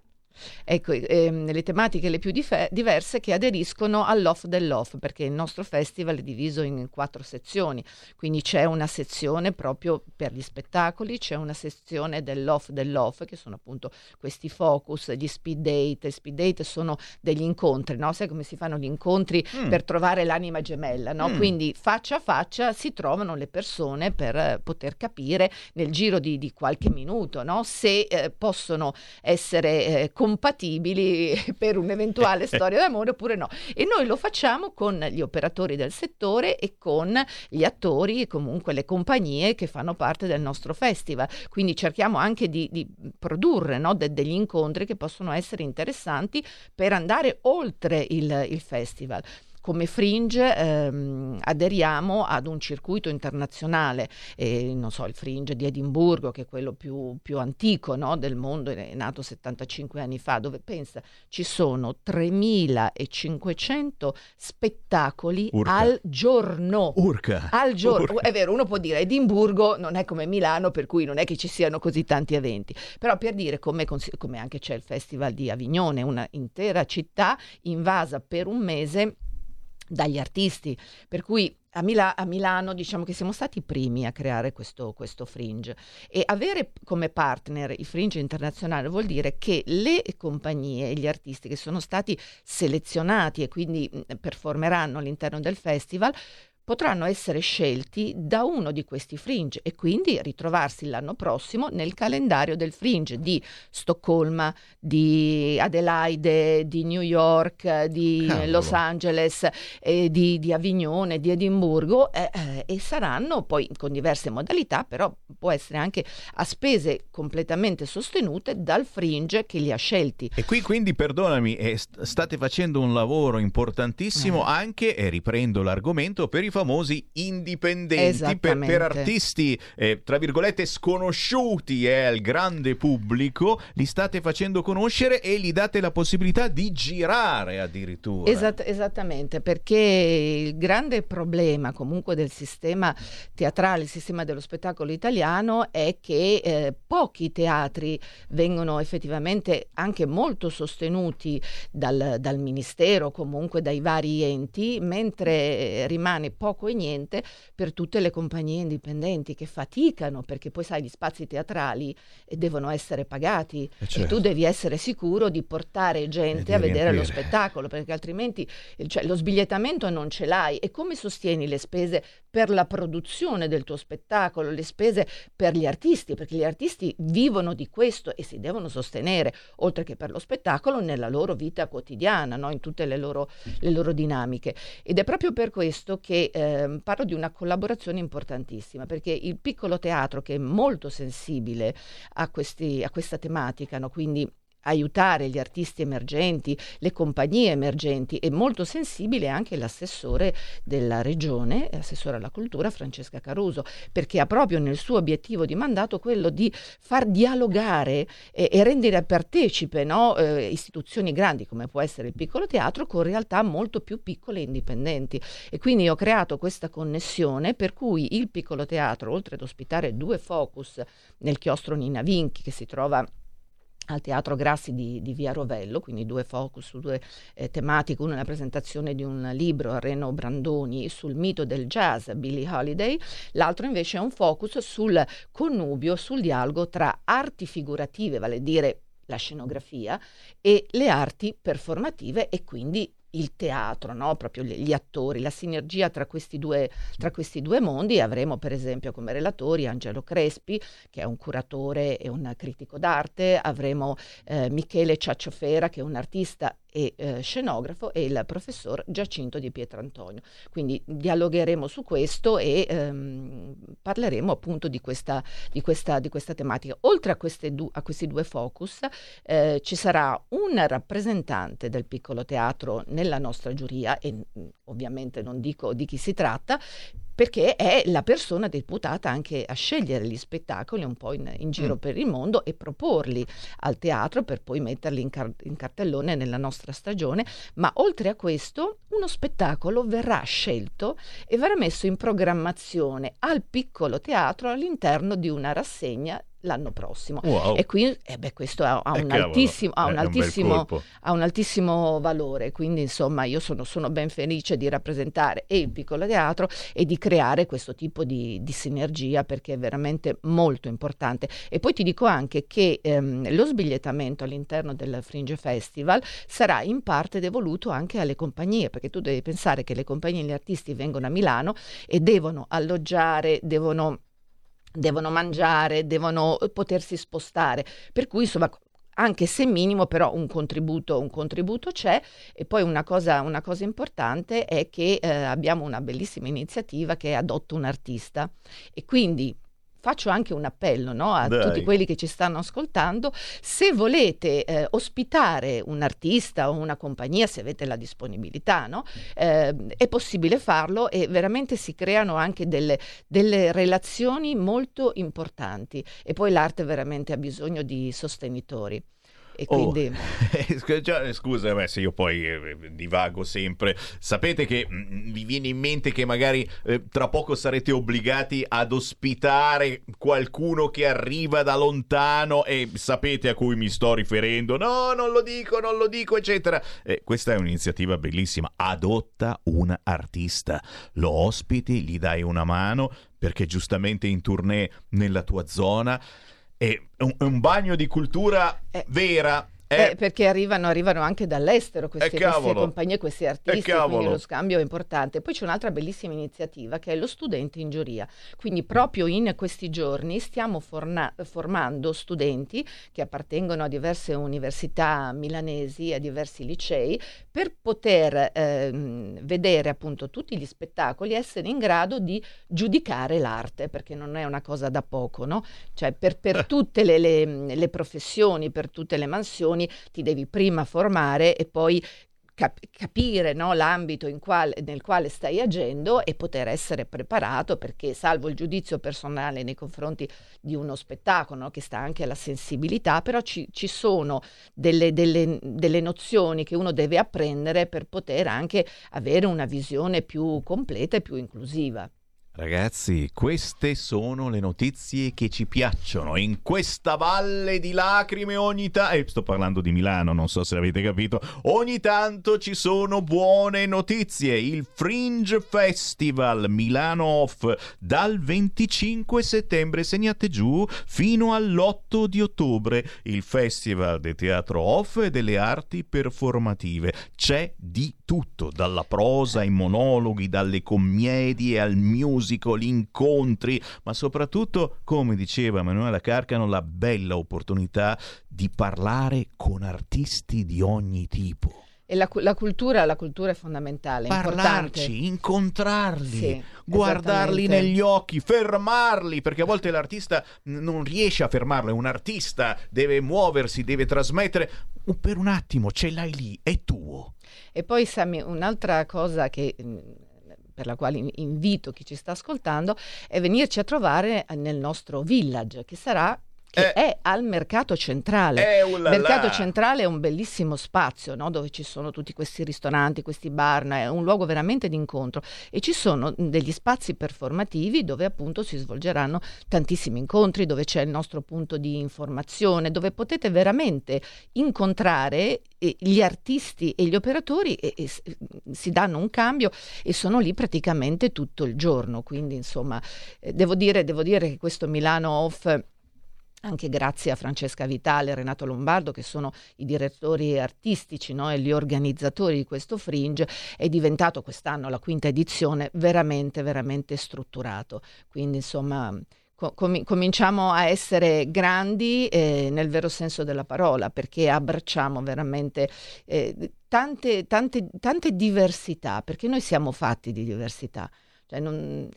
Ecco, ehm, le tematiche le più dife- diverse che aderiscono all'off dell'off, perché il nostro festival è diviso in quattro sezioni, quindi c'è una sezione proprio per gli spettacoli, c'è una sezione dell'off dell'off, che sono appunto questi focus, gli speed date. Speed date sono degli incontri, no? Sai come si fanno gli incontri Mm. per trovare l'anima gemella, no? Mm. Quindi faccia a faccia si trovano le persone per eh, poter capire nel giro di, di qualche minuto, no? Se eh, possono essere eh, compatibili [laughs] per un'eventuale [laughs] storia d'amore oppure no. E noi lo facciamo con gli operatori del settore e con gli attori e comunque le compagnie che fanno parte del nostro festival. Quindi cerchiamo anche di, di produrre no, de- degli incontri che possono essere interessanti per andare oltre il, il festival. Come Fringe ehm, aderiamo ad un circuito internazionale, eh, non so, il Fringe di Edimburgo, che è quello più, più antico no, del mondo, è nato 75 anni fa, dove pensa ci sono 3500 spettacoli Urca. al giorno. Urca. Al giorno, Urca. è vero, uno può dire Edimburgo non è come Milano, per cui non è che ci siano così tanti eventi, però per dire come, come anche c'è il Festival di Avignone, una intera città invasa per un mese dagli artisti, per cui a, Mila- a Milano diciamo che siamo stati i primi a creare questo, questo fringe. E avere come partner i fringe internazionali vuol dire che le compagnie e gli artisti che sono stati selezionati e quindi performeranno all'interno del festival potranno essere scelti da uno di questi fringe e quindi ritrovarsi l'anno prossimo nel calendario del fringe di Stoccolma, di Adelaide, di New York, di Cavolo. Los Angeles, eh, di, di Avignone, di Edimburgo eh, eh, e saranno poi con diverse modalità, però può essere anche a spese completamente sostenute dal fringe che li ha scelti. E qui quindi, perdonami, eh, st- state facendo un lavoro importantissimo Eh. anche, e riprendo l'argomento, per i famosi indipendenti, per, per artisti, eh, tra virgolette, sconosciuti eh, al grande pubblico, li state facendo conoscere e gli date la possibilità di girare addirittura. Esatt- esattamente, perché il grande problema comunque del sistema teatrale, il sistema dello spettacolo italiano è che eh, pochi teatri vengono effettivamente anche molto sostenuti dal, dal ministero, comunque dai vari enti, mentre eh, rimane poco e niente per tutte le compagnie indipendenti che faticano, perché poi sai gli spazi teatrali eh, devono essere pagati Eh, e certo. tu devi essere sicuro di portare gente a vedere lo riempire. spettacolo, perché altrimenti eh, cioè, lo sbigliettamento non ce l'hai. E come sostieni le spese per la produzione del tuo spettacolo, le spese per gli artisti? Perché gli artisti vivono di questo e si devono sostenere, oltre che per lo spettacolo, nella loro vita quotidiana, no? in tutte le loro, le loro dinamiche. Ed è proprio per questo che ehm, parlo di una collaborazione importantissima, perché il piccolo teatro, che è molto sensibile a, questi- a questa tematica, no? quindi aiutare gli artisti emergenti, le compagnie emergenti e molto sensibile anche l'assessore della regione, assessore alla cultura Francesca Caruso, perché ha proprio nel suo obiettivo di mandato quello di far dialogare e, e rendere partecipe no, eh, istituzioni grandi come può essere il piccolo teatro con realtà molto più piccole e indipendenti. E quindi ho creato questa connessione per cui il piccolo teatro, oltre ad ospitare due focus nel chiostro Nina Vinchi che si trova al Teatro Grassi di, di Via Rovello, quindi due focus su due eh, tematiche, uno è la presentazione di un libro a Reno Brandoni sul mito del jazz, Billie Holiday, l'altro invece è un focus sul connubio, sul dialogo tra arti figurative, vale a dire la scenografia, e le arti performative e quindi il teatro, no? proprio gli, attori, la sinergia tra questi, due, tra questi due mondi. Avremo per esempio come relatori Angelo Crespi, che è un curatore e un critico d'arte, avremo eh, Michele Ciacciofera, che è un artista e eh, scenografo, e il professor Giacinto di Pietrantonio. Quindi dialogheremo su questo e ehm, parleremo appunto di questa, di questa, di questa tematica. Oltre a, du- a questi due focus, eh, ci sarà un rappresentante del piccolo teatro nella nostra giuria e mh, ovviamente non dico di chi si tratta, perché è la persona deputata anche a scegliere gli spettacoli un po' in, in giro Mm. per il mondo e proporli al teatro per poi metterli in, car- in cartellone nella nostra stagione, ma oltre a questo uno spettacolo verrà scelto e verrà messo in programmazione al piccolo teatro all'interno di una rassegna l'anno prossimo. Wow. E qui eh beh, questo ha, ha Eh, un altissimo, ha un un altissimo colpo. ha un altissimo valore, quindi insomma io sono, sono ben felice di rappresentare e il piccolo teatro e di creare questo tipo di, di sinergia perché è veramente molto importante. E poi ti dico anche che ehm, lo sbigliettamento all'interno del Fringe Festival sarà in parte devoluto anche alle compagnie, perché tu devi pensare che le compagnie e gli artisti vengono a Milano e devono alloggiare, devono devono mangiare, devono eh, potersi spostare. Per cui, insomma, anche se minimo, però un contributo, un contributo c'è. E poi una cosa, una cosa importante è che eh, abbiamo una bellissima iniziativa che è Adotto un artista. E quindi faccio anche un appello no, a Dai. tutti quelli che ci stanno ascoltando. Se volete eh, ospitare un artista o una compagnia, se avete la disponibilità, no? Eh, è possibile farlo e veramente si creano anche delle, delle relazioni molto importanti. E poi l'arte veramente ha bisogno di sostenitori. E Oh, quindi [laughs] cioè, Scusa, beh, se io poi eh, divago sempre. Sapete che mm, vi viene in mente che magari eh, tra poco sarete obbligati ad ospitare qualcuno che arriva da lontano e sapete a cui mi sto riferendo. No, non lo dico, non lo dico, eccetera. Eh, questa è un'iniziativa bellissima. Adotta un artista, lo ospiti, gli dai una mano perché giustamente in tournée nella tua zona è un, un bagno di cultura vera. Eh, perché arrivano, arrivano anche dall'estero queste, Eh, queste cavolo. compagnie, questi Eh, artisti, quindi lo scambio è importante. Poi c'è un'altra bellissima iniziativa che è lo studente in giuria. Quindi proprio in questi giorni stiamo forna- formando studenti che appartengono a diverse università milanesi, a diversi licei, per poter ehm, vedere appunto tutti gli spettacoli e essere in grado di giudicare l'arte, perché non è una cosa da poco, no? Cioè per, per [laughs] tutte le, le- le professioni, per tutte le mansioni, ti devi prima formare e poi cap- capire no, l'ambito quale- nel quale stai agendo e poter essere preparato perché salvo il giudizio personale nei confronti di uno spettacolo no, che sta anche alla sensibilità, però ci, ci sono delle, delle- delle nozioni che uno deve apprendere per poter anche avere una visione più completa e più inclusiva. Ragazzi, queste sono le notizie che ci piacciono. In questa valle di lacrime ogni tanto, e sto parlando di Milano, non so se avete capito, ogni tanto ci sono buone notizie. Il Fringe Festival Milano Off dal 25 settembre, segnate giù, fino all'8 di ottobre. Il Festival del Teatro Off e delle arti performative. C'è di tutto, dalla prosa ai monologhi, dalle commedie al musical, incontri, ma soprattutto, come diceva Emanuela Carcano, la bella opportunità di parlare con artisti di ogni tipo. E la, la cultura, la cultura è fondamentale, è importante. Parlarci, incontrarli, Sì, guardarli negli occhi, fermarli, perché a volte l'artista non riesce a fermarlo, è un artista, deve muoversi, deve trasmettere. Per un attimo ce l'hai lì, è tuo. E poi Sammy, un'altra cosa che per la quale in- invito chi ci sta ascoltando è venirci a trovare nel nostro village che sarà che è al Mercato Centrale. Eh, ullala. Mercato Centrale è un bellissimo spazio no? dove ci sono tutti questi ristoranti, questi bar, è un luogo veramente di incontro e ci sono degli spazi performativi dove appunto si svolgeranno tantissimi incontri, dove c'è il nostro punto di informazione, dove potete veramente incontrare eh, gli artisti e gli operatori e, e si danno un cambio e sono lì praticamente tutto il giorno. Quindi insomma eh, devo dire, devo dire che questo Milano Off anche grazie a Francesca Vitale e Renato Lombardo, che sono i direttori artistici no, e gli organizzatori di questo fringe, è diventato quest'anno la quinta edizione veramente, veramente strutturato. Quindi insomma co- comi- cominciamo a essere grandi eh, nel vero senso della parola, perché abbracciamo veramente eh, tante, tante, tante diversità, perché noi siamo fatti di diversità. Cioè non-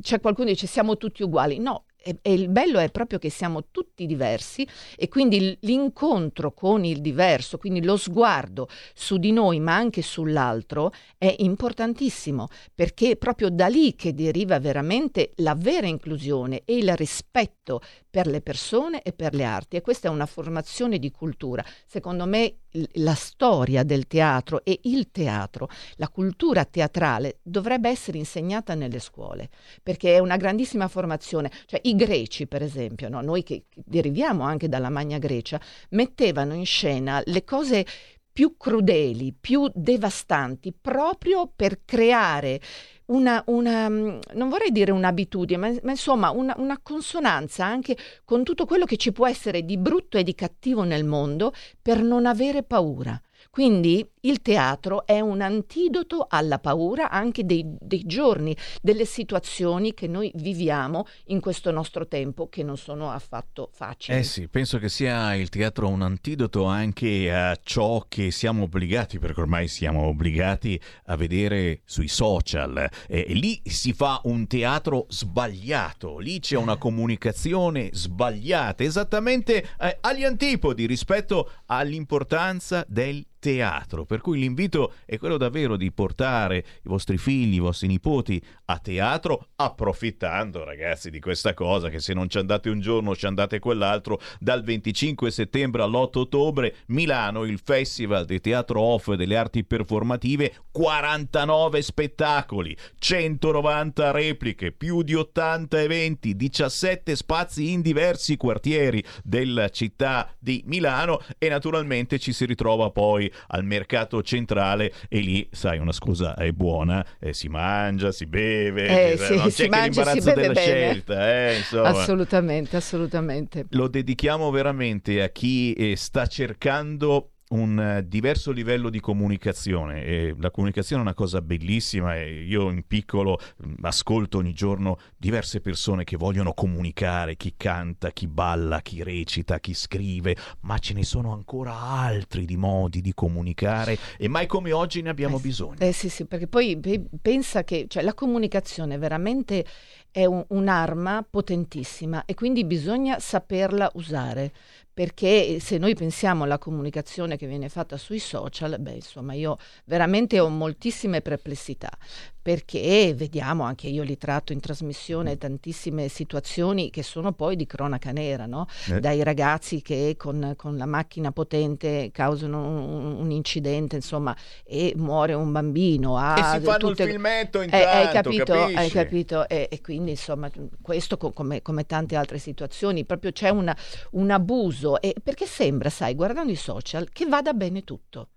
c'è qualcuno che dice siamo tutti uguali. No, e, e il bello è proprio che siamo tutti diversi e quindi l'incontro con il diverso, quindi lo sguardo su di noi ma anche sull'altro è importantissimo perché è proprio da lì che deriva veramente la vera inclusione e il rispetto per le persone e per le arti e questa è una formazione di cultura. Secondo me la storia del teatro e il teatro, la cultura teatrale dovrebbe essere insegnata nelle scuole perché è una grandissima formazione. Cioè, i greci, per esempio, no? noi che deriviamo anche dalla Magna Grecia, mettevano in scena le cose più crudeli, più devastanti, proprio per creare una, una, mm, non vorrei dire un'abitudine, ma, ma insomma una, una consonanza anche con tutto quello che ci può essere di brutto e di cattivo nel mondo per non avere paura. Quindi il teatro è un antidoto alla paura anche dei, dei giorni, delle situazioni che noi viviamo in questo nostro tempo, che non sono affatto facili. Eh sì, penso che sia il teatro un antidoto anche a ciò che siamo obbligati, perché ormai siamo obbligati a vedere sui social. E lì si fa un teatro sbagliato, lì c'è una comunicazione sbagliata, esattamente eh, agli antipodi rispetto all'importanza del teatro. Per cui l'invito è quello davvero di portare i vostri figli, i vostri nipoti a teatro, approfittando, ragazzi, di questa cosa che se non ci andate un giorno, ci andate quell'altro. Dal 25 settembre all'8 ottobre, Milano, il Festival di Teatro Off delle Arti Performative, 49 spettacoli, 190 repliche, più di 80 eventi, 17 spazi in diversi quartieri della città di Milano e naturalmente ci si ritrova poi al mercato centrale e lì, sai, una scusa è buona, eh, si mangia, si beve, Eh, eh, sì, si c'è mangia, l'imbarazzo della bene. scelta, eh. Assolutamente, assolutamente. Lo dedichiamo veramente a chi eh, sta cercando un eh, diverso livello di comunicazione e la comunicazione è una cosa bellissima e io in piccolo mh, ascolto ogni giorno diverse persone che vogliono comunicare, chi canta, chi balla, chi recita, chi scrive, ma ce ne sono ancora altri di modi di comunicare e mai come oggi ne abbiamo bisogno. Eh sì, sì, perché poi pe- pensa che cioè, la comunicazione veramente è un- un'arma potentissima e quindi bisogna saperla usare. Perché se noi pensiamo alla comunicazione che viene fatta sui social, beh, insomma, io veramente ho moltissime perplessità. Perché vediamo, anche io li tratto in trasmissione, tantissime situazioni che sono poi di cronaca nera, no? Eh. Dai ragazzi che con, con la macchina potente causano un, un incidente, insomma, e muore un bambino. E ha si fanno tutte- il filmetto Eh, intanto, hai capito? Hai capito? E, e quindi insomma questo co- come, come tante altre situazioni proprio c'è una- un abuso e, perché sembra, sai, guardando i social che vada bene tutto.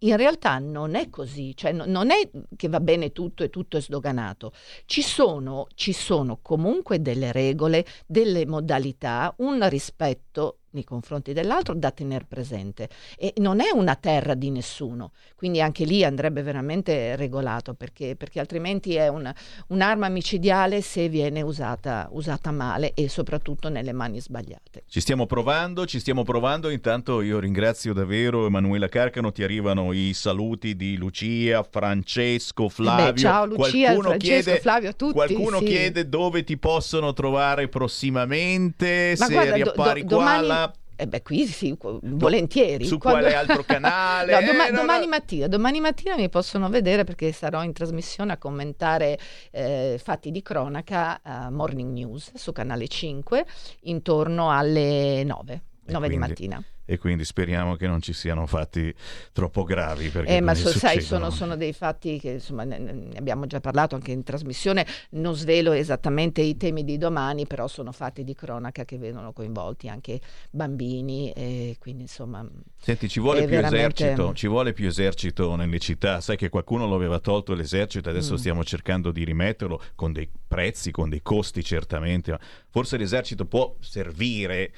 In realtà non è così, cioè no- non è che va bene tutto e tutto è sdoganato. Ci sono, ci sono comunque delle regole, delle modalità, un rispetto nei confronti dell'altro da tenere presente e non è una terra di nessuno, quindi anche lì andrebbe veramente regolato perché, perché altrimenti è un- un'arma micidiale se viene usata, usata male e soprattutto nelle mani sbagliate. Ci stiamo provando, ci stiamo provando. Intanto io ringrazio davvero Emanuela Carcano. Ti arrivano i saluti di Lucia, Francesco, Flavio. Eh beh, ciao Lucia, Qualcuno Francesco, chiede, Flavio, a tutti, Qualcuno sì. chiede dove ti possono trovare prossimamente. Ma se guarda, do- riappari do- qua domani- là. Eh beh, qui sì, volentieri. su Quando- quale altro [laughs] canale? No, doma- Eh, no, domani no. mattina, domani mattina mi possono vedere perché sarò in trasmissione a commentare eh, fatti di cronaca a Morning News su canale 5 intorno alle 9, 9 di quindi- mattina. E quindi speriamo che non ci siano fatti troppo gravi. Perché Eh, ma so- sai, sono, sono dei fatti che insomma ne, abbiamo già parlato anche in trasmissione, non svelo esattamente i temi di domani, però sono fatti di cronaca che vedono coinvolti anche bambini e quindi insomma... Senti, ci vuole più veramente- esercito, ci vuole più esercito nelle città. Sai che qualcuno lo aveva tolto l'esercito, adesso Mm. stiamo cercando di rimetterlo con dei prezzi, con dei costi certamente. Forse l'esercito può servire.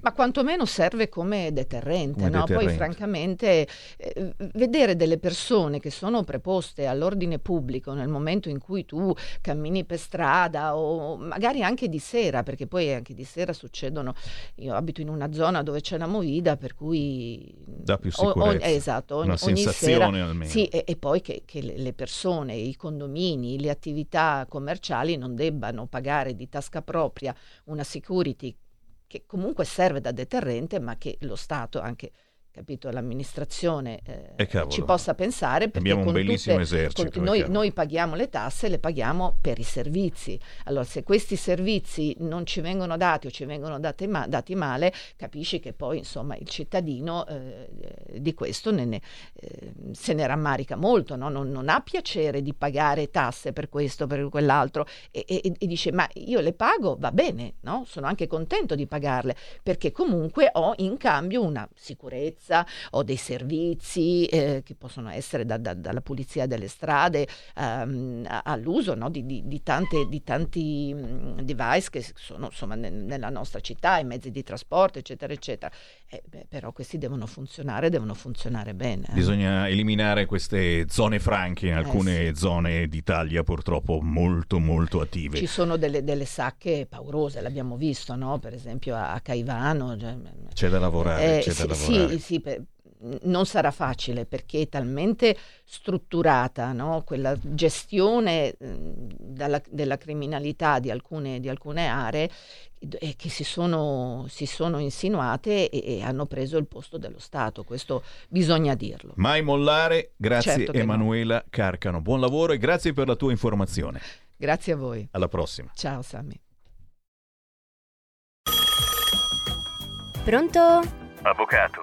Ma quantomeno serve come deterrente, Come no? Poi deterrente. francamente eh, vedere delle persone che sono preposte all'ordine pubblico nel momento in cui tu cammini per strada o magari anche di sera, perché poi anche di sera succedono, io abito in una zona dove c'è la movida, per cui Dà più o- ogni- sicurezza. esatto, ogni, Una ogni sensazione sera, almeno. Sì, e, e poi che, che le persone, i condomini, le attività commerciali non debbano pagare di tasca propria una security che comunque serve da deterrente, ma che lo Stato, anche capito, l'amministrazione eh, Eh, ci possa pensare perché Abbiamo un bellissimo tutte- esercito, con- eh, noi, noi paghiamo le tasse, le paghiamo per i servizi. Allora, se questi servizi non ci vengono dati o ci vengono dati, ma- dati male, capisci che poi insomma il cittadino eh, di questo ne- ne- eh, se ne rammarica molto, no? non, non ha piacere di pagare tasse per questo, per quell'altro e, e- e dice ma io le pago, va bene, no? sono anche contento di pagarle perché comunque ho in cambio una sicurezza, ho dei servizi eh, che possono essere da- da- dalla pulizia delle strade ehm, all'uso no? di, di- di tante- di tanti mm, device che sono insomma ne- nella nostra città, i mezzi di trasporto, eccetera, eccetera. Eh, beh, però questi devono funzionare, devono funzionare bene. eh. Bisogna eliminare queste zone franche in alcune zone d'Italia purtroppo molto molto attive. Ci sono delle, delle sacche paurose, l'abbiamo visto, no? per esempio a, a Caivano. cioè, C'è da lavorare, eh, c'è sì, da sì, lavorare. sì, per- non sarà facile perché è talmente strutturata no? quella gestione mh, dalla- della criminalità di alcune, di alcune aree eh, che si sono, si sono insinuate e, e hanno preso il posto dello Stato, questo bisogna dirlo. Mai mollare, grazie Certo che no. Emanuela Carcano. Buon lavoro e grazie per la tua informazione. Grazie a voi. Alla prossima. Ciao Sammy. Pronto? Avvocato,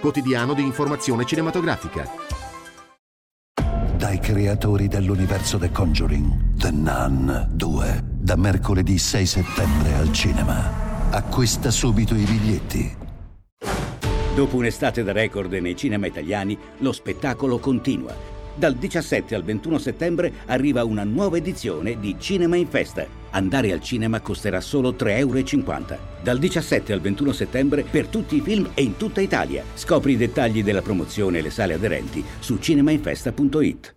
quotidiano di informazione cinematografica. Dai creatori dell'universo The Conjuring, The Nun 2, da mercoledì 6 settembre al cinema. Acquista subito i biglietti. Dopo un'estate da record nei cinema italiani, lo spettacolo continua. Dal 17 al 21 settembre arriva una nuova edizione di Cinema in Festa. Andare al cinema costerà solo 3,50 euro. Dal 17 al 21 settembre per tutti i film e in tutta Italia. Scopri i dettagli della promozione e le sale aderenti su cinemainfesta.it.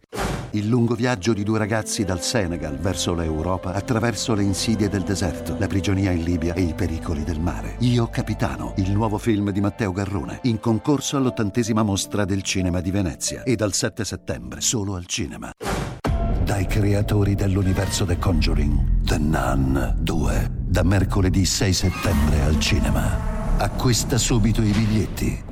Il lungo viaggio di due ragazzi dal Senegal verso l'Europa attraverso le insidie del deserto, la prigionia in Libia e i pericoli del mare. Io Capitano, il nuovo film di Matteo Garrone, in concorso all'ottantesima mostra del cinema di Venezia e dal 7 settembre solo al cinema. Dai creatori dell'universo The Conjuring, The Nun 2, da mercoledì 6 settembre al cinema. Acquista subito i biglietti.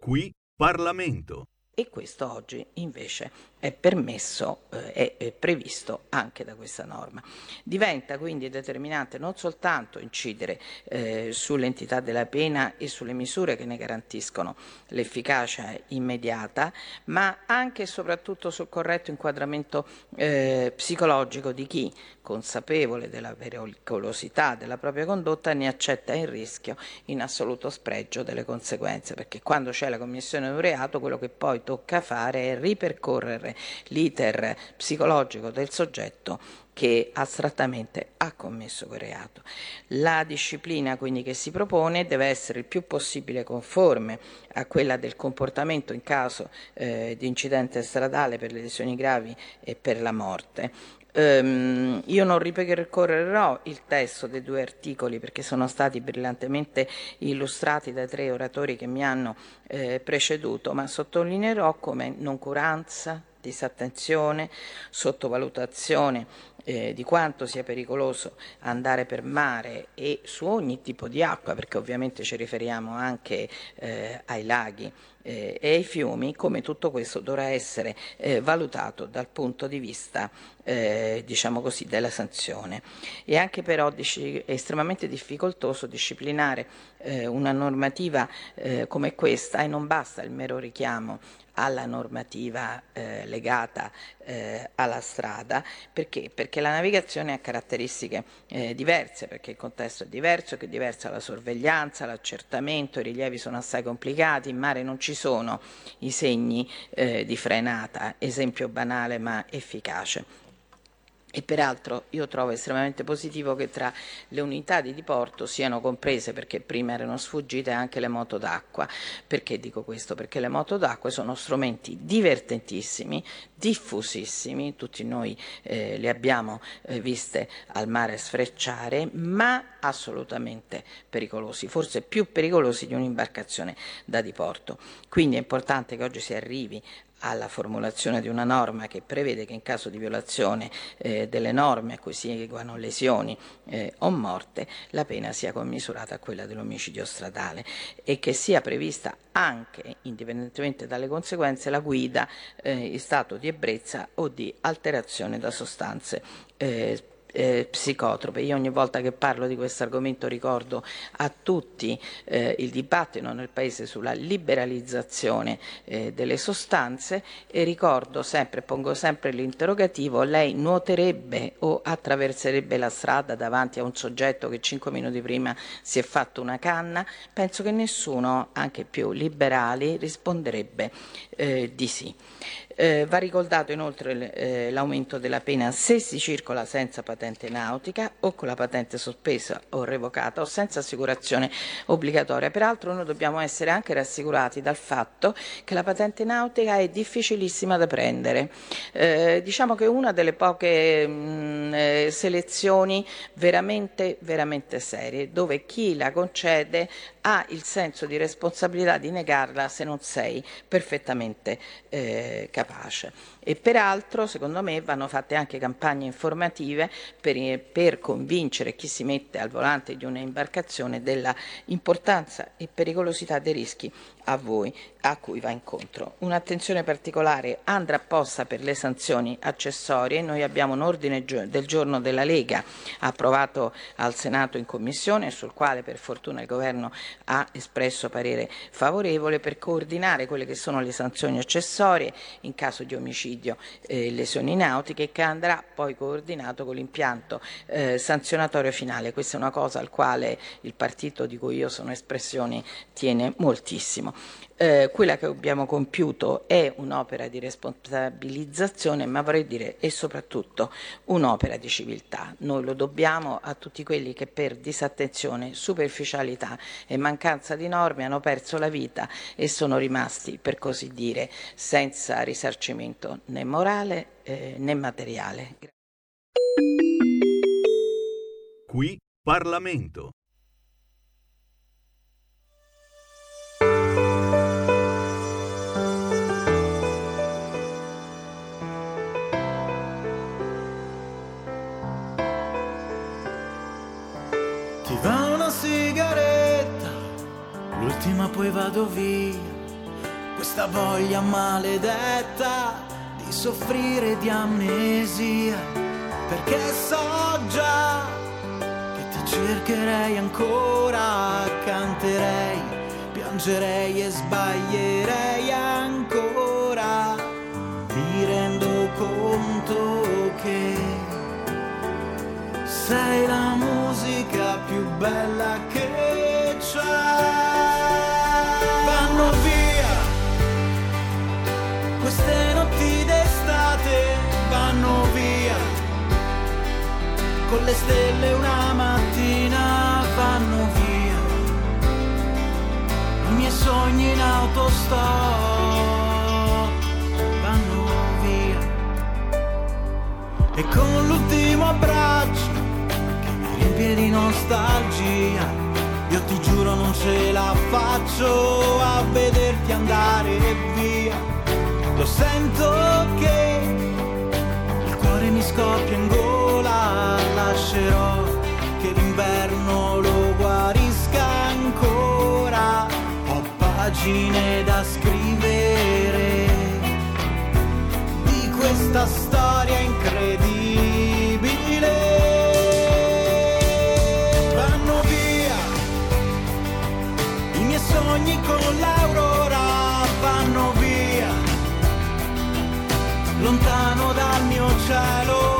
Qui Parlamento. E questo oggi invece è permesso, eh, è, previsto anche da questa norma. Diventa quindi determinante non soltanto incidere eh, sull'entità della pena e sulle misure che ne garantiscono l'efficacia immediata, ma anche e soprattutto sul corretto inquadramento eh, psicologico di chi, consapevole della pericolosità della propria condotta, ne accetta il rischio in assoluto spregio delle conseguenze, perché quando c'è la commissione di un reato quello che poi tocca fare è ripercorrere l'iter psicologico del soggetto che astrattamente ha commesso quel reato. La disciplina quindi che si propone deve essere il più possibile conforme a quella del comportamento in caso eh, di incidente stradale per le lesioni gravi e per la morte. Ehm, io non ripercorrerò il testo dei due articoli perché sono stati brillantemente illustrati dai tre oratori che mi hanno eh, preceduto, ma sottolineerò come noncuranza, disattenzione, sottovalutazione eh, di quanto sia pericoloso andare per mare e su ogni tipo di acqua, perché ovviamente ci riferiamo anche eh, ai laghi eh, e ai fiumi, come tutto questo dovrà essere eh, valutato dal punto di vista eh, diciamo così, della sanzione. È anche però dici- estremamente difficoltoso disciplinare eh, una normativa come questa e non basta il mero richiamo alla normativa eh, legata eh, alla strada perché? perché la navigazione ha caratteristiche eh, diverse perché il contesto è diverso, che è diversa la sorveglianza, l'accertamento, i rilievi sono assai complicati, in mare non ci sono i segni eh, di frenata, esempio banale ma efficace. E peraltro io trovo estremamente positivo che tra le unità di diporto siano comprese, perché prima erano sfuggite, anche le moto d'acqua. Perché dico questo? Perché le moto d'acqua sono strumenti divertentissimi, diffusissimi, tutti noi eh, le abbiamo eh, viste al mare sfrecciare, ma assolutamente pericolosi, forse più pericolosi di un'imbarcazione da diporto. Quindi è importante che oggi si arrivi alla formulazione di una norma che prevede che in caso di violazione eh, delle norme a cui si eguano lesioni eh, o morte, la pena sia commisurata a quella dell'omicidio stradale e che sia prevista anche, indipendentemente dalle conseguenze, la guida eh, in stato di ebbrezza o di alterazione da sostanze eh, eh, psicotrope. Io ogni volta che parlo di questo argomento ricordo a tutti eh, il dibattito nel Paese sulla liberalizzazione eh, delle sostanze e ricordo sempre, pongo sempre l'interrogativo, lei nuoterebbe o attraverserebbe la strada davanti a un soggetto che cinque minuti prima si è fatto una canna? Penso che nessuno, anche più liberali, risponderebbe eh, di sì. Eh, va ricordato inoltre eh, l'aumento della pena se si circola senza patente nautica o con la patente sospesa o revocata o senza assicurazione obbligatoria. Peraltro noi dobbiamo essere anche rassicurati dal fatto che la patente nautica è difficilissima da prendere. Eh, diciamo che è una delle poche mh, eh, selezioni veramente, veramente serie, dove chi la concede ha il senso di responsabilità di negarla se non sei perfettamente eh, capace. E peraltro, secondo me, vanno fatte anche campagne informative per, per convincere chi si mette al volante di un'imbarcazione della importanza e pericolosità dei rischi a voi a cui va incontro. Un'attenzione particolare andrà posta per le sanzioni accessorie. Noi abbiamo un ordine del giorno della Lega approvato al Senato in commissione, sul quale per fortuna il Governo ha espresso parere favorevole per coordinare quelle che sono le sanzioni accessorie in caso di omicidio e lesioni nautiche che andrà poi coordinato con l'impianto eh, sanzionatorio finale. Questa è una cosa al quale il partito di cui io sono espressione tiene moltissimo. Eh, quella che abbiamo compiuto è un'opera di responsabilizzazione, ma vorrei dire è soprattutto un'opera di civiltà. Noi lo dobbiamo a tutti quelli che per disattenzione, superficialità e mancanza di norme hanno perso la vita e sono rimasti, per così dire, senza risarcimento né morale eh, né materiale. Qui Parlamento. Ti va una sigaretta, l'ultima poi vado via. Questa voglia maledetta di soffrire di amnesia, perché so già che ti cercherei ancora, canterei, piangerei e sbaglierei ancora. Mi rendo conto che sei la musica più bella che c'è. Vanno via queste con le stelle una mattina, vanno via i miei sogni in autostop, vanno via e con l'ultimo abbraccio che mi riempie di nostalgia. Io ti giuro non ce la faccio a vederti andare via. Lo sento che il cuore mi scoppia in gola. Lascerò che l'inverno lo guarisca ancora. Ho pagine da scrivere di questa storia incredibile. Vanno via i miei sogni con l'aurora, vanno via lontano dal mio cielo,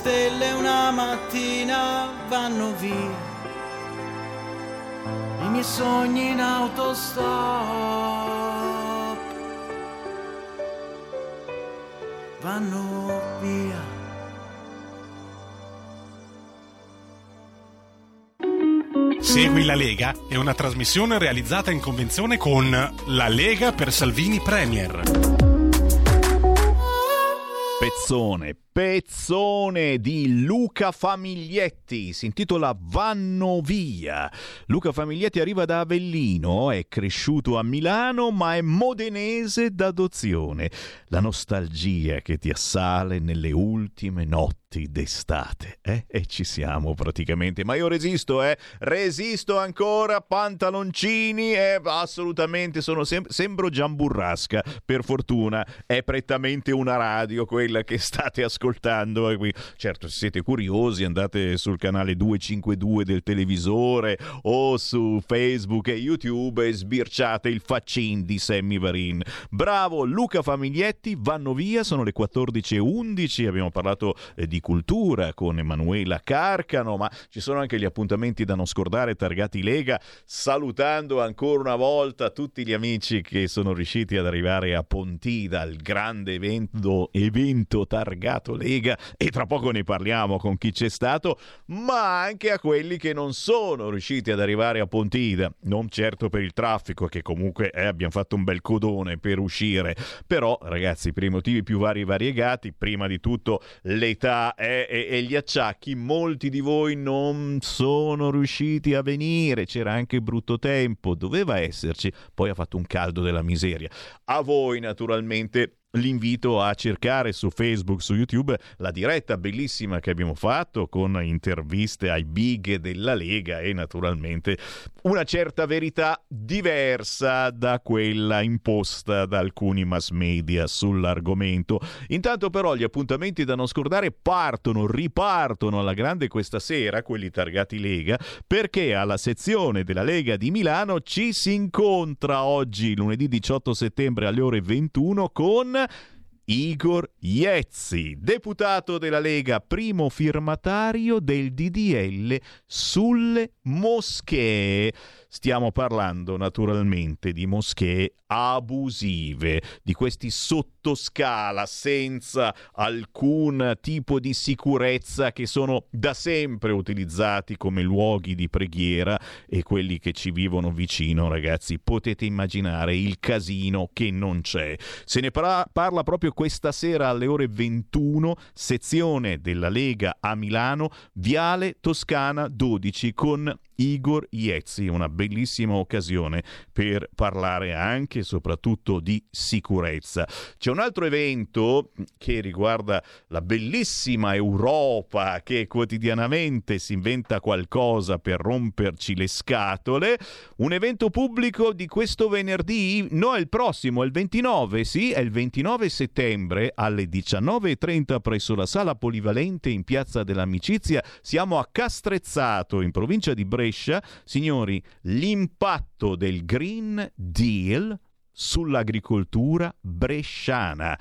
stelle una mattina vanno via, i miei sogni in autostop vanno via. Segui la Lega è una trasmissione realizzata in convenzione con La Lega per Salvini Premier. Pezzone, pezzone di Luca Famiglietti, si intitola Vanno via. Luca Famiglietti arriva da Avellino, è cresciuto a Milano ma è modenese d'adozione. La nostalgia che ti assale nelle ultime notti d'estate, eh? E ci siamo praticamente, ma io resisto, eh? Resisto ancora, pantaloncini, eh? Assolutamente, sono sem- sembro Giamburrasca, per fortuna è prettamente una radio quella che state ascoltando. Eh, qui. Certo, se siete curiosi andate sul canale 252 del televisore o su Facebook e YouTube e sbirciate il faccin di Sammy Varin. Bravo Luca Famiglietti, vanno via, sono le 14.11, abbiamo parlato eh, di cultura con Emanuela Carcano, ma ci sono anche gli appuntamenti da non scordare targati Lega, salutando ancora una volta tutti gli amici che sono riusciti ad arrivare a Pontida, il grande evento, evento targato Lega e tra poco ne parliamo con chi c'è stato, ma anche a quelli che non sono riusciti ad arrivare a Pontida, non certo per il traffico che comunque eh, abbiamo fatto un bel codone per uscire, però ragazzi per i motivi più vari e variegati, prima di tutto l'età eh, e, e gli acciacchi, molti di voi non sono riusciti a venire, c'era anche brutto tempo, doveva esserci, poi ha fatto un caldo della miseria. A voi naturalmente L'invito a cercare su Facebook, su YouTube, la diretta bellissima che abbiamo fatto con interviste ai big della Lega e naturalmente una certa verità diversa da quella imposta da alcuni mass media sull'argomento. Intanto però gli appuntamenti da non scordare partono, ripartono alla grande questa sera, quelli targati Lega, perché alla sezione della Lega di Milano ci si incontra oggi, lunedì 18 settembre alle ore 21, con Igor Iezzi, deputato della Lega, primo firmatario del DDL sulle moschee. Stiamo parlando naturalmente di moschee abusive, di questi sottoscala senza alcun tipo di sicurezza che sono da sempre utilizzati come luoghi di preghiera e quelli che ci vivono vicino, ragazzi, potete immaginare il casino che non c'è. Se ne parla, parla proprio questa sera alle ore 21, sezione della Lega a Milano, Viale Toscana 12 con Igor Iezzi, una bellissima occasione per parlare anche e soprattutto di sicurezza. C'è un altro evento che riguarda la bellissima Europa che quotidianamente si inventa qualcosa per romperci le scatole, un evento pubblico di questo venerdì, no, è il prossimo, è il 29, sì, è il 29 settembre alle 19.30 presso la sala polivalente in Piazza dell'Amicizia. Siamo a Castrezzato, in provincia di Brescia. Signori, l'impatto del Green Deal sull'agricoltura bresciana.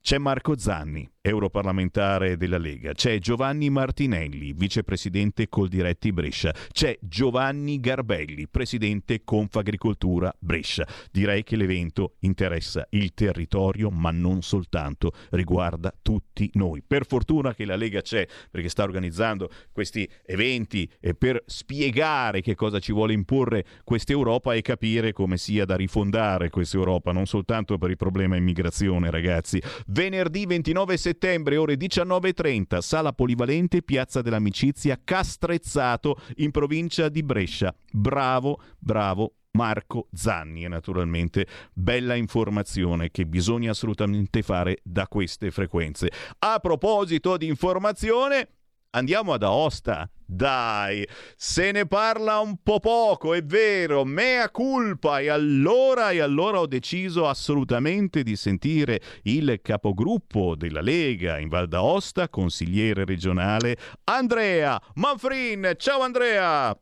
C'è Marco Zanni, europarlamentare della Lega, c'è Giovanni Martinelli, vicepresidente Coldiretti Brescia, c'è Giovanni Garbelli, presidente Confagricoltura Brescia. Direi che l'evento interessa il territorio, ma non soltanto, riguarda tutti noi. Per fortuna che la Lega c'è, perché sta organizzando questi eventi e per spiegare che cosa ci vuole imporre questa Europa e capire come sia da rifondare questa Europa, non soltanto per il problema immigrazione, ragazzi. Venerdì 29 settembre, ore 19.30, sala polivalente, Piazza dell'Amicizia, Castrezzato, in provincia di Brescia. Bravo, bravo. Marco Zanni e naturalmente bella informazione che bisogna assolutamente fare da queste frequenze. A proposito di informazione, andiamo ad Aosta. Dai, se ne parla un po' poco, è vero, mea culpa. E allora, e allora ho deciso assolutamente di sentire il capogruppo della Lega in Val d'Aosta, consigliere regionale, Andrea Manfrin. Ciao Andrea!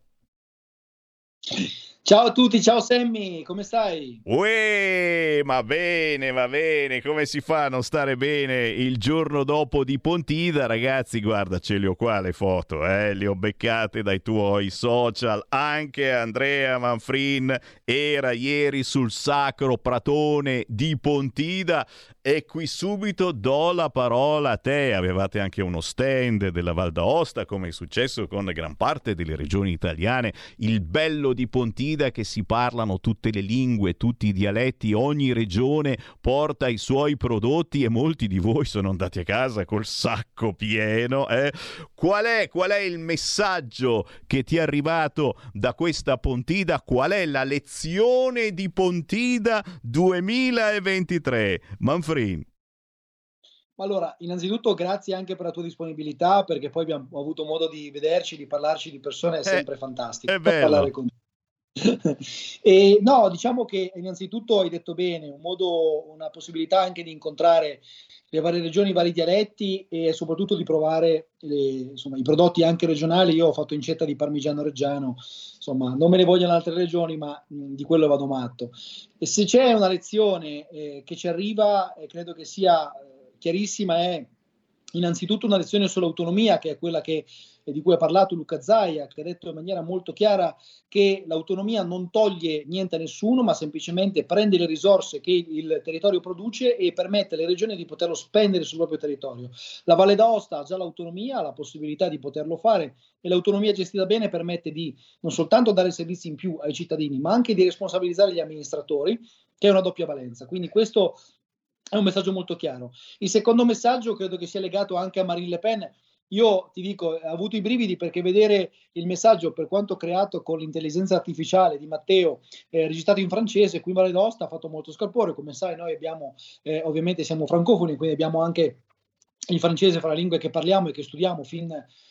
Ciao a tutti, ciao Sammy, come stai? Uè, ma bene, va bene, come si fa a non stare bene il giorno dopo di Pontida? Ragazzi, guarda, ce le ho qua le foto, eh? le ho beccate dai tuoi social. Anche Andrea Manfrin era ieri sul sacro pratone di Pontida e qui subito do la parola a te. Avevate anche uno stand della Val d'Aosta, come è successo con gran parte delle regioni italiane. Il bello di Pontida è che si parlano tutte le lingue, tutti i dialetti, ogni regione porta i suoi prodotti e molti di voi sono andati a casa col sacco pieno. Eh? Qual, è, qual è il messaggio che ti è arrivato da questa Pontida? Qual è la lezione di Pontida 2023? Manfrin. Allora, innanzitutto grazie anche per la tua disponibilità, perché poi abbiamo avuto modo di vederci, di parlarci di persone, è sempre fantastico. è bello. parlare con te. E no, diciamo che innanzitutto hai detto bene, un modo, una possibilità anche di incontrare le varie regioni, i vari dialetti e soprattutto di provare le, insomma, i prodotti anche regionali. Io ho fatto incetta di parmigiano reggiano, insomma, non me ne vogliono altre regioni, ma mh, di quello vado matto. E se c'è una lezione eh, che ci arriva, eh, credo che sia eh, chiarissima, è innanzitutto una lezione sull'autonomia, che è quella che, eh, di cui ha parlato Luca Zaia, che ha detto in maniera molto chiara che l'autonomia non toglie niente a nessuno, ma semplicemente prende le risorse che il territorio produce e permette alle regioni di poterlo spendere sul proprio territorio. La Valle d'Aosta ha già l'autonomia, ha la possibilità di poterlo fare e l'autonomia gestita bene permette di non soltanto dare servizi in più ai cittadini, ma anche di responsabilizzare gli amministratori, che è una doppia valenza. Quindi questo è un messaggio molto chiaro. Il secondo messaggio credo che sia legato anche a Marine Le Pen. Io ti dico, ho avuto i brividi perché vedere il messaggio, per quanto creato con l'intelligenza artificiale di Matteo, eh, registrato in francese, qui in Valle d'Aosta ha fatto molto scalpore. Come sai, noi abbiamo, eh, ovviamente siamo francofoni, quindi abbiamo anche il francese fra le lingue che parliamo e che studiamo fin,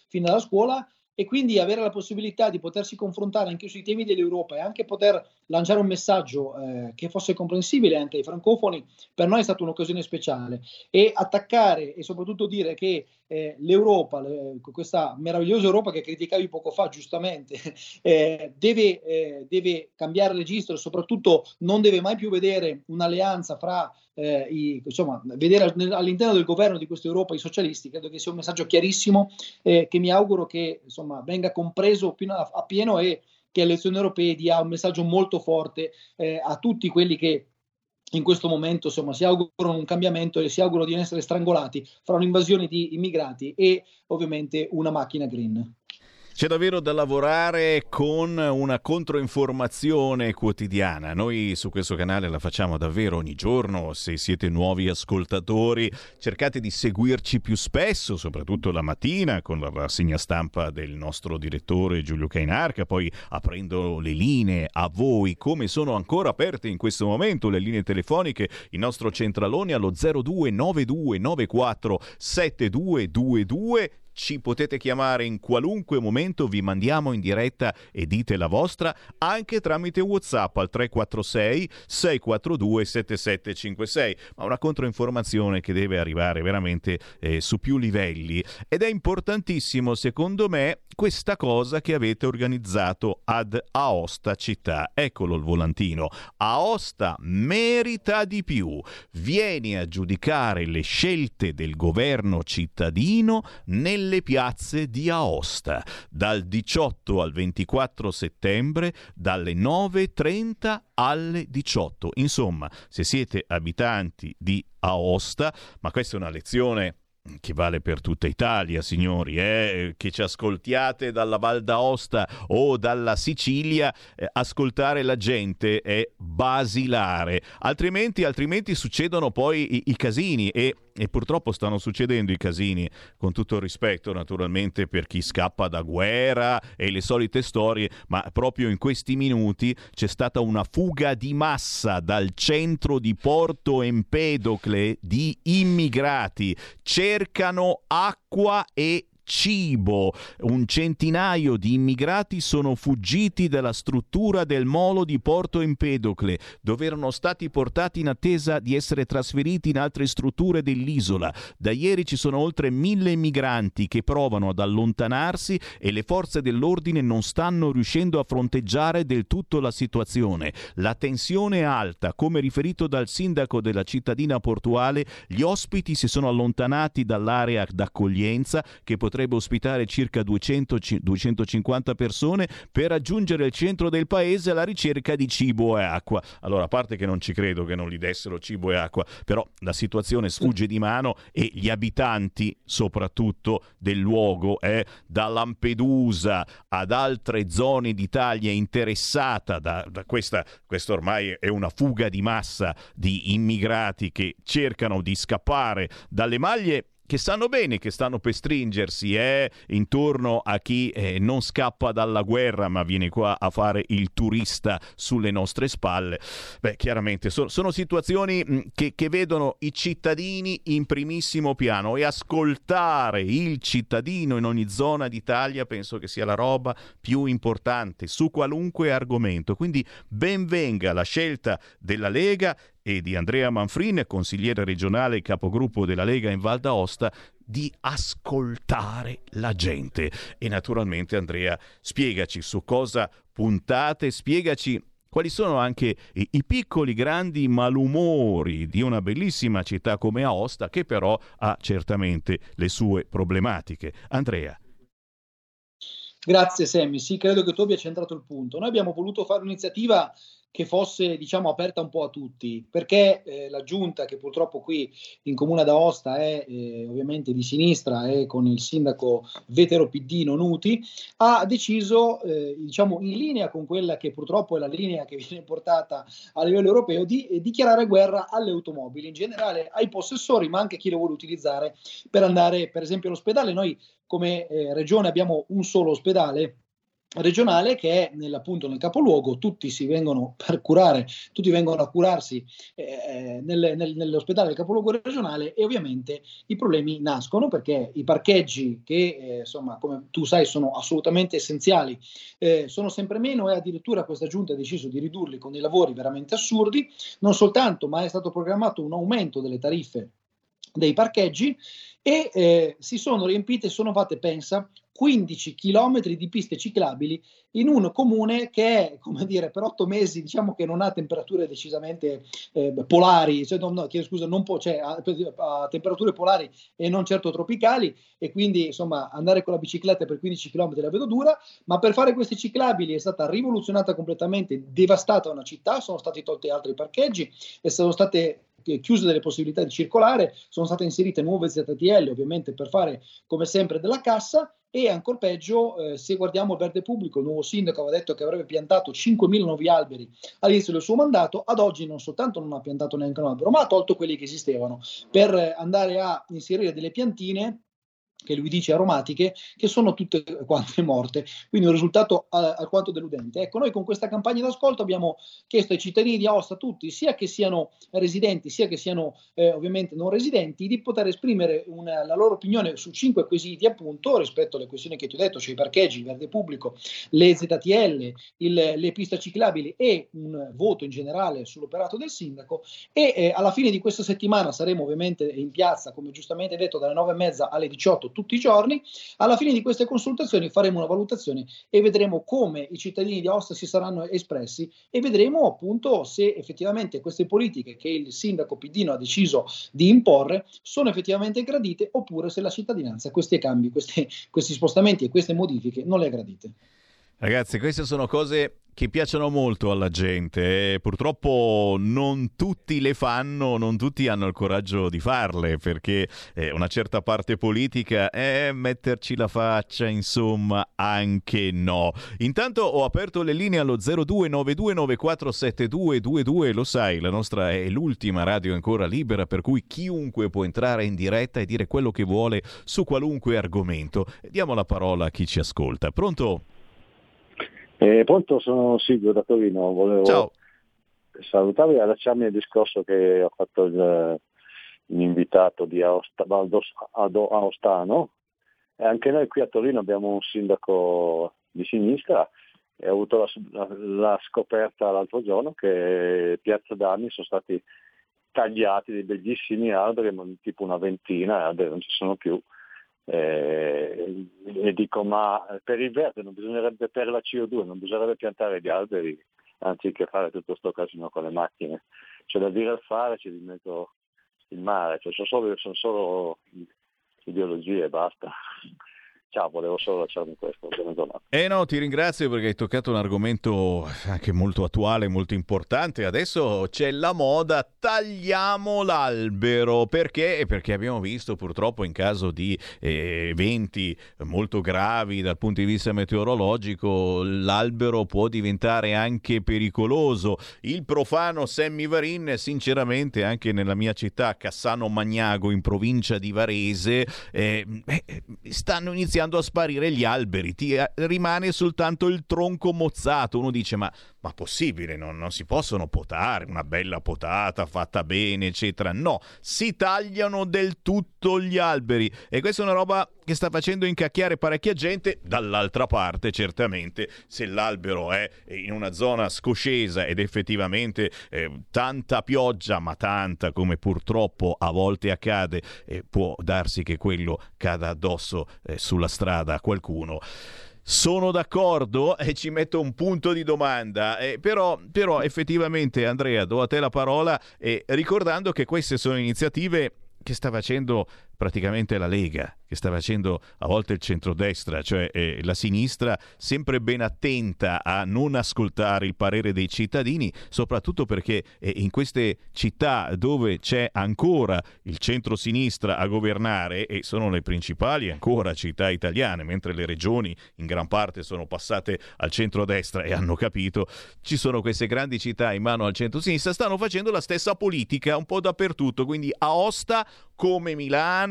fin dalla scuola e quindi avere la possibilità di potersi confrontare anche sui temi dell'Europa e anche poter lanciare un messaggio eh, che fosse comprensibile anche ai francofoni, per noi è stata un'occasione speciale. E attaccare e soprattutto dire che eh, l'Europa, le, questa meravigliosa Europa che criticavi poco fa giustamente, [laughs] eh, deve, eh, deve, cambiare registro e soprattutto non deve mai più vedere un'alleanza fra eh, i, insomma, vedere all'interno del governo di questa Europa i socialisti, credo che sia un messaggio chiarissimo eh, che mi auguro che insomma, venga compreso a, a pieno e che alle elezioni europee dia un messaggio molto forte eh, a tutti quelli che in questo momento insomma, si augurano un cambiamento e si augurano di essere strangolati fra un'invasione di immigrati e ovviamente una macchina green. C'è davvero da lavorare con una controinformazione quotidiana. Noi su questo canale la facciamo davvero ogni giorno. Se siete nuovi ascoltatori, cercate di seguirci più spesso, soprattutto la mattina con la rassegna stampa del nostro direttore Giulio Cainarca, poi aprendo le linee a voi, come sono ancora aperte in questo momento le linee telefoniche, il nostro centralone allo 029294 7222 ci potete chiamare in qualunque momento, vi mandiamo in diretta e dite la vostra anche tramite WhatsApp al 346 642 7756. Ma una controinformazione che deve arrivare veramente eh, su più livelli ed è importantissimo secondo me questa cosa che avete organizzato ad Aosta città. Eccolo il volantino. Aosta merita di più. Vieni a giudicare le scelte del governo cittadino nel nelle piazze di Aosta dal 18 al 24 settembre dalle 9.30 alle 18. Insomma, se siete abitanti di Aosta, ma questa è una lezione che vale per tutta Italia, signori, eh? che ci ascoltiate dalla Val d'Aosta o dalla Sicilia, eh, ascoltare la gente è basilare, altrimenti, altrimenti succedono poi i, i casini e e purtroppo stanno succedendo i casini, con tutto il rispetto naturalmente per chi scappa da guerra e le solite storie, ma proprio in questi minuti c'è stata una fuga di massa dal centro di Porto Empedocle di immigrati. Cercano acqua e cibo. Un centinaio di immigrati sono fuggiti dalla struttura del molo di Porto Empedocle, dove erano stati portati in attesa di essere trasferiti in altre strutture dell'isola. Da ieri ci sono oltre mille migranti che provano ad allontanarsi e le forze dell'ordine non stanno riuscendo a fronteggiare del tutto la situazione. La tensione è alta, come riferito dal sindaco della cittadina portuale, gli ospiti si sono allontanati dall'area d'accoglienza che potrebbe potrebbe ospitare circa 200, 250 persone per raggiungere il centro del paese alla ricerca di cibo e acqua. Allora, a parte che non ci credo che non gli dessero cibo e acqua, però la situazione sfugge di mano e gli abitanti, soprattutto del luogo, eh, da Lampedusa ad altre zone d'Italia interessata da, da questa, questa ormai è una fuga di massa di immigrati che cercano di scappare dalle maglie che sanno bene che stanno per stringersi eh, intorno a chi eh, non scappa dalla guerra ma viene qua a fare il turista sulle nostre spalle. Beh, chiaramente so, sono situazioni che, che vedono i cittadini in primissimo piano e ascoltare il cittadino in ogni zona d'Italia penso che sia la roba più importante su qualunque argomento. Quindi benvenga la scelta della Lega e di Andrea Manfrin, consigliere regionale e capogruppo della Lega in Val d'Aosta, di ascoltare la gente. E naturalmente Andrea, spiegaci su cosa puntate, spiegaci quali sono anche i, piccoli grandi malumori di una bellissima città come Aosta che però ha certamente le sue problematiche. Andrea. Grazie Sammy, sì, credo che tu abbia centrato il punto. Noi abbiamo voluto fare un'iniziativa che fosse diciamo, aperta un po' a tutti, perché eh, la giunta che purtroppo qui in Comune d'Aosta è eh, ovviamente di sinistra e con il sindaco vetero PD Nonuti, ha deciso, eh, diciamo, in linea con quella che purtroppo è la linea che viene portata a livello europeo, di eh, dichiarare guerra alle automobili, in generale ai possessori, ma anche a chi le vuole utilizzare per andare per esempio all'ospedale. Noi come eh, regione abbiamo un solo ospedale regionale che è nel, appunto nel capoluogo, tutti si vengono per curare, tutti vengono a curarsi eh, nel, nel, nell'ospedale del capoluogo regionale e ovviamente i problemi nascono perché i parcheggi che eh, insomma come tu sai sono assolutamente essenziali eh, sono sempre meno e addirittura questa giunta ha deciso di ridurli con dei lavori veramente assurdi, non soltanto ma è stato programmato un aumento delle tariffe dei parcheggi e eh, si sono riempite, sono fatte, pensa, 15 chilometri di piste ciclabili in un comune che come dire, per otto mesi diciamo che non ha temperature decisamente eh, polari, cioè, no, no, scusa, non può, cioè, ha, ha, temperature polari e non certo tropicali e quindi insomma andare con la bicicletta per 15 km la vedo dura, ma per fare questi ciclabili è stata rivoluzionata completamente, devastata una città, sono stati tolti altri parcheggi e sono state chiuse delle possibilità di circolare, sono state inserite nuove ZTL ovviamente per fare come sempre della cassa e ancora peggio, eh, se guardiamo il verde pubblico, il nuovo sindaco aveva detto che avrebbe piantato 5.000 nuovi alberi all'inizio del suo mandato, ad oggi non soltanto non ha piantato neanche un albero, ma ha tolto quelli che esistevano. Per andare a inserire delle piantine che lui dice aromatiche, che sono tutte quante morte, quindi un risultato alquanto deludente. Ecco, noi con questa campagna d'ascolto abbiamo chiesto ai cittadini di Aosta, tutti, sia che siano residenti, sia che siano eh, ovviamente non residenti, di poter esprimere una, la loro opinione su cinque quesiti, appunto, rispetto alle questioni che ti ho detto, cioè i parcheggi, il verde pubblico, le ZTL, il, le piste ciclabili e un voto in generale sull'operato del sindaco. E eh, alla fine di questa settimana saremo ovviamente in piazza, come giustamente detto, dalle nove e mezza alle 18 tutti i giorni. Alla fine di queste consultazioni faremo una valutazione e vedremo come i cittadini di Aosta si saranno espressi e vedremo appunto se effettivamente queste politiche che il sindaco Pidino ha deciso di imporre sono effettivamente gradite oppure se la cittadinanza questi cambi, questi, questi spostamenti e queste modifiche non le ha gradite. Ragazzi, queste sono cose che piacciono molto alla gente. Purtroppo non tutti le fanno, non tutti hanno il coraggio di farle, perché eh, una certa parte politica è metterci la faccia, insomma, anche no. Intanto ho aperto le linee allo 0292947222, lo sai, la nostra è l'ultima radio ancora libera, per cui chiunque può entrare in diretta e dire quello che vuole su qualunque argomento. Diamo la parola a chi ci ascolta. Pronto? Eh, pronto, sono Silvio da Torino. Volevo Ciao. salutarvi e allacciarmi al discorso che ha fatto il, l'invitato di Aosta, Aostano. E anche noi qui a Torino abbiamo un sindaco di sinistra e ho avuto la, la, la scoperta l'altro giorno che Piazza d'Armi sono stati tagliati dei bellissimi alberi, tipo una ventina, alberi non ci sono più, eh, e dico ma per il verde non bisognerebbe per la CO2 non bisognerebbe piantare gli alberi anziché fare tutto questo casino con le macchine. Cioè da dire al fare c'è di mezzo il mare. Cioè sono solo, sono solo ideologie e basta Ciao, volevo solo lasciarmi questo. Eh no, ti ringrazio perché hai toccato un argomento anche molto attuale, molto importante. Adesso c'è la moda, tagliamo l'albero. Perché? Perché abbiamo visto purtroppo in caso di eh, eventi molto gravi dal punto di vista meteorologico, l'albero può diventare anche pericoloso. Il profano Sammy Varin, sinceramente, anche nella mia città, Cassano Magnago, in provincia di Varese, eh, stanno iniziando iniziando a sparire gli alberi, ti eh, rimane soltanto il tronco mozzato. Uno dice: Ma, ma possibile, non, non si possono potare una bella potata fatta bene, eccetera. No, si tagliano del tutto gli alberi e questa è una roba che sta facendo incacchiare parecchia gente. Dall'altra parte, certamente, se l'albero è in una zona scoscesa ed effettivamente eh, tanta pioggia, ma tanta come purtroppo a volte accade, eh, può darsi che quello cada addosso eh, sulla strada qualcuno. Sono d'accordo e ci metto un punto di domanda, eh, però, però effettivamente Andrea do a te la parola eh, ricordando che queste sono iniziative che sta facendo praticamente la Lega, che sta facendo a volte il centrodestra, cioè eh, la sinistra, sempre ben attenta a non ascoltare il parere dei cittadini, soprattutto perché eh, in queste città dove c'è ancora il centro-sinistra a governare, e sono le principali ancora città italiane, mentre le regioni in gran parte sono passate al centro-destra e hanno capito, ci sono queste grandi città in mano al centro-sinistra, stanno facendo la stessa politica un po' dappertutto, quindi Aosta come Milano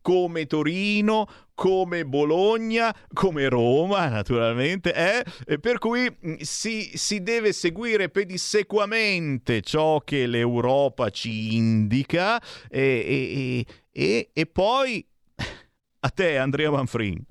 come Torino, come Bologna, come Roma, naturalmente, eh? per cui mm, si, si, deve seguire pedissequamente ciò che l'Europa ci indica e, e, e, e poi [laughs] a te, Andrea Manfrin.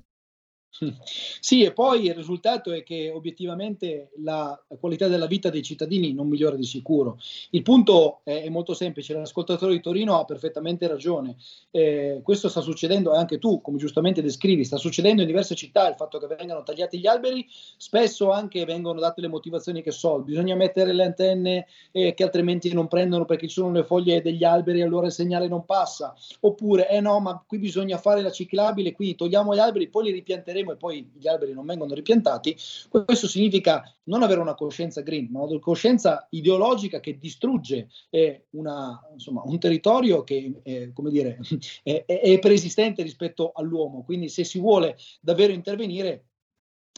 Sì, e poi il risultato è che obiettivamente la qualità della vita dei cittadini non migliora di sicuro. Il punto è, molto semplice, l'ascoltatore di Torino ha perfettamente ragione. Eh, questo sta succedendo anche tu, come giustamente descrivi, sta succedendo in diverse città il fatto che vengano tagliati gli alberi, spesso anche vengono date le motivazioni che so, bisogna mettere le antenne eh, che altrimenti non prendono perché ci sono le foglie degli alberi e allora il segnale non passa, oppure eh no, ma qui bisogna fare la ciclabile, quindi togliamo gli alberi, poi li ripianteremo e poi gli alberi non vengono ripiantati, questo significa non avere una coscienza green, ma una coscienza ideologica che distrugge eh, una, insomma, un territorio che eh, dire, [laughs] è, è preesistente rispetto all'uomo. Quindi se si vuole davvero intervenire,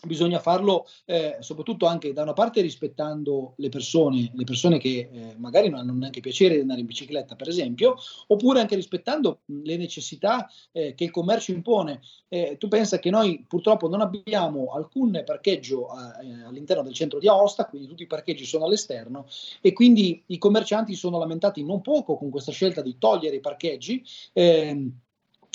bisogna farlo eh, soprattutto anche da una parte rispettando le persone, le persone che eh, magari non hanno neanche piacere di andare in bicicletta, per esempio, oppure anche rispettando le necessità eh, che il commercio impone. Eh, tu pensa che noi purtroppo non abbiamo alcun parcheggio eh, all'interno del centro di Aosta, quindi tutti i parcheggi sono all'esterno e quindi i commercianti sono lamentati non poco con questa scelta di togliere i parcheggi. Ehm,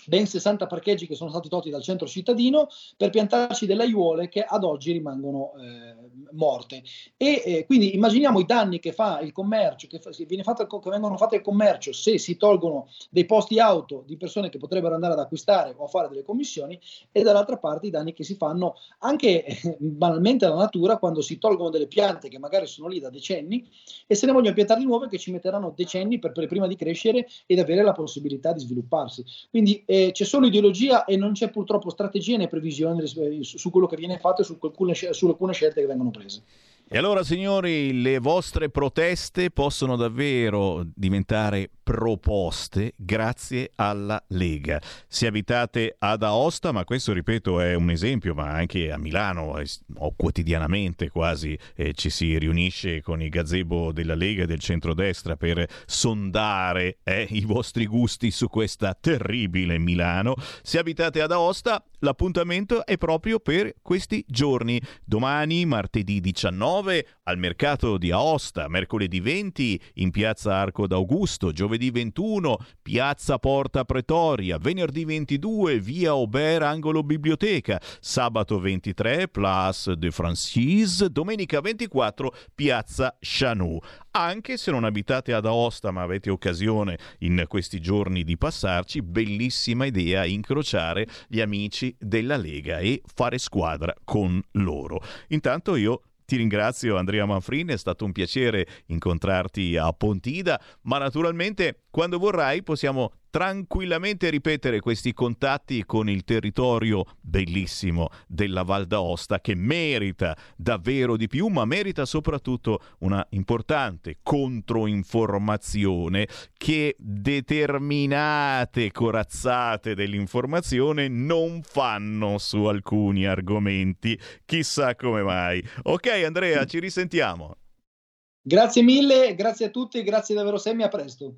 ben 60 parcheggi che sono stati tolti dal centro cittadino per piantarci delle aiuole che ad oggi rimangono eh, morte. E eh, quindi immaginiamo i danni che fa il commercio, che, fa, fatto, che, vengono fatti al commercio se si tolgono dei posti auto di persone che potrebbero andare ad acquistare o a fare delle commissioni e dall'altra parte i danni che si fanno anche eh, banalmente alla natura quando si tolgono delle piante che magari sono lì da decenni e se ne vogliono piantare di nuove che ci metteranno decenni per, per prima di crescere ed avere la possibilità di svilupparsi. Quindi eh, c'è solo ideologia e non c'è purtroppo strategia né previsione su, su quello che viene fatto e su alcune, su alcune scelte che vengono prese. E allora signori, le vostre proteste possono davvero diventare proposte grazie alla Lega. Se abitate ad Aosta, ma questo ripeto è un esempio, ma anche a Milano o quotidianamente quasi eh, ci si riunisce con i gazebo della Lega e del centrodestra per sondare eh, i vostri gusti su questa terribile Milano. Se abitate ad Aosta, l'appuntamento è proprio per questi giorni. Domani, martedì 19, al mercato di Aosta, mercoledì 20 in piazza Arco d'Augusto, giovedì giovedì 21 Piazza Porta Pretoria, venerdì 22 Via Aubert angolo biblioteca, sabato 23 Place de Francis, domenica 24 Piazza Chanou. Anche se non abitate ad Aosta ma avete occasione in questi giorni di passarci, bellissima idea incrociare gli amici della Lega e fare squadra con loro. Intanto io ti ringrazio Andrea Manfrini, è stato un piacere incontrarti a Pontida, ma naturalmente quando vorrai possiamo tranquillamente ripetere questi contatti con il territorio bellissimo della Val d'Aosta che merita davvero di più, ma merita soprattutto una importante controinformazione che determinate corazzate dell'informazione non fanno su alcuni argomenti. Chissà come mai. Ok Andrea, ci risentiamo. Grazie mille, grazie a tutti, grazie davvero Semmi, a presto.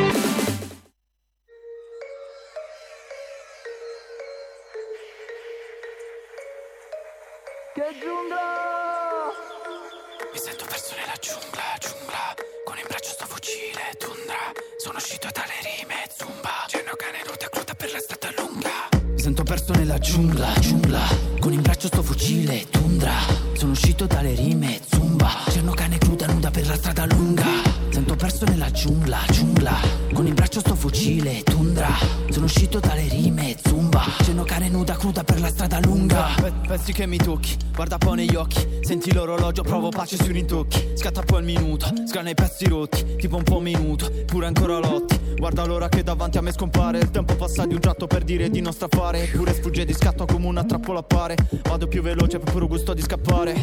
Pensi che mi tocchi, guarda poi negli occhi. Senti l'orologio, provo pace sui rintocchi. Scatta poi il minuto, scana i pezzi rotti. Tipo un po' minuto, pure ancora lotti. Guarda l'ora che davanti a me scompare. Il tempo passa di un tratto per dire di non strafare Pure sfugge di scatto come una trappola appare Vado più veloce per puro gusto di scappare.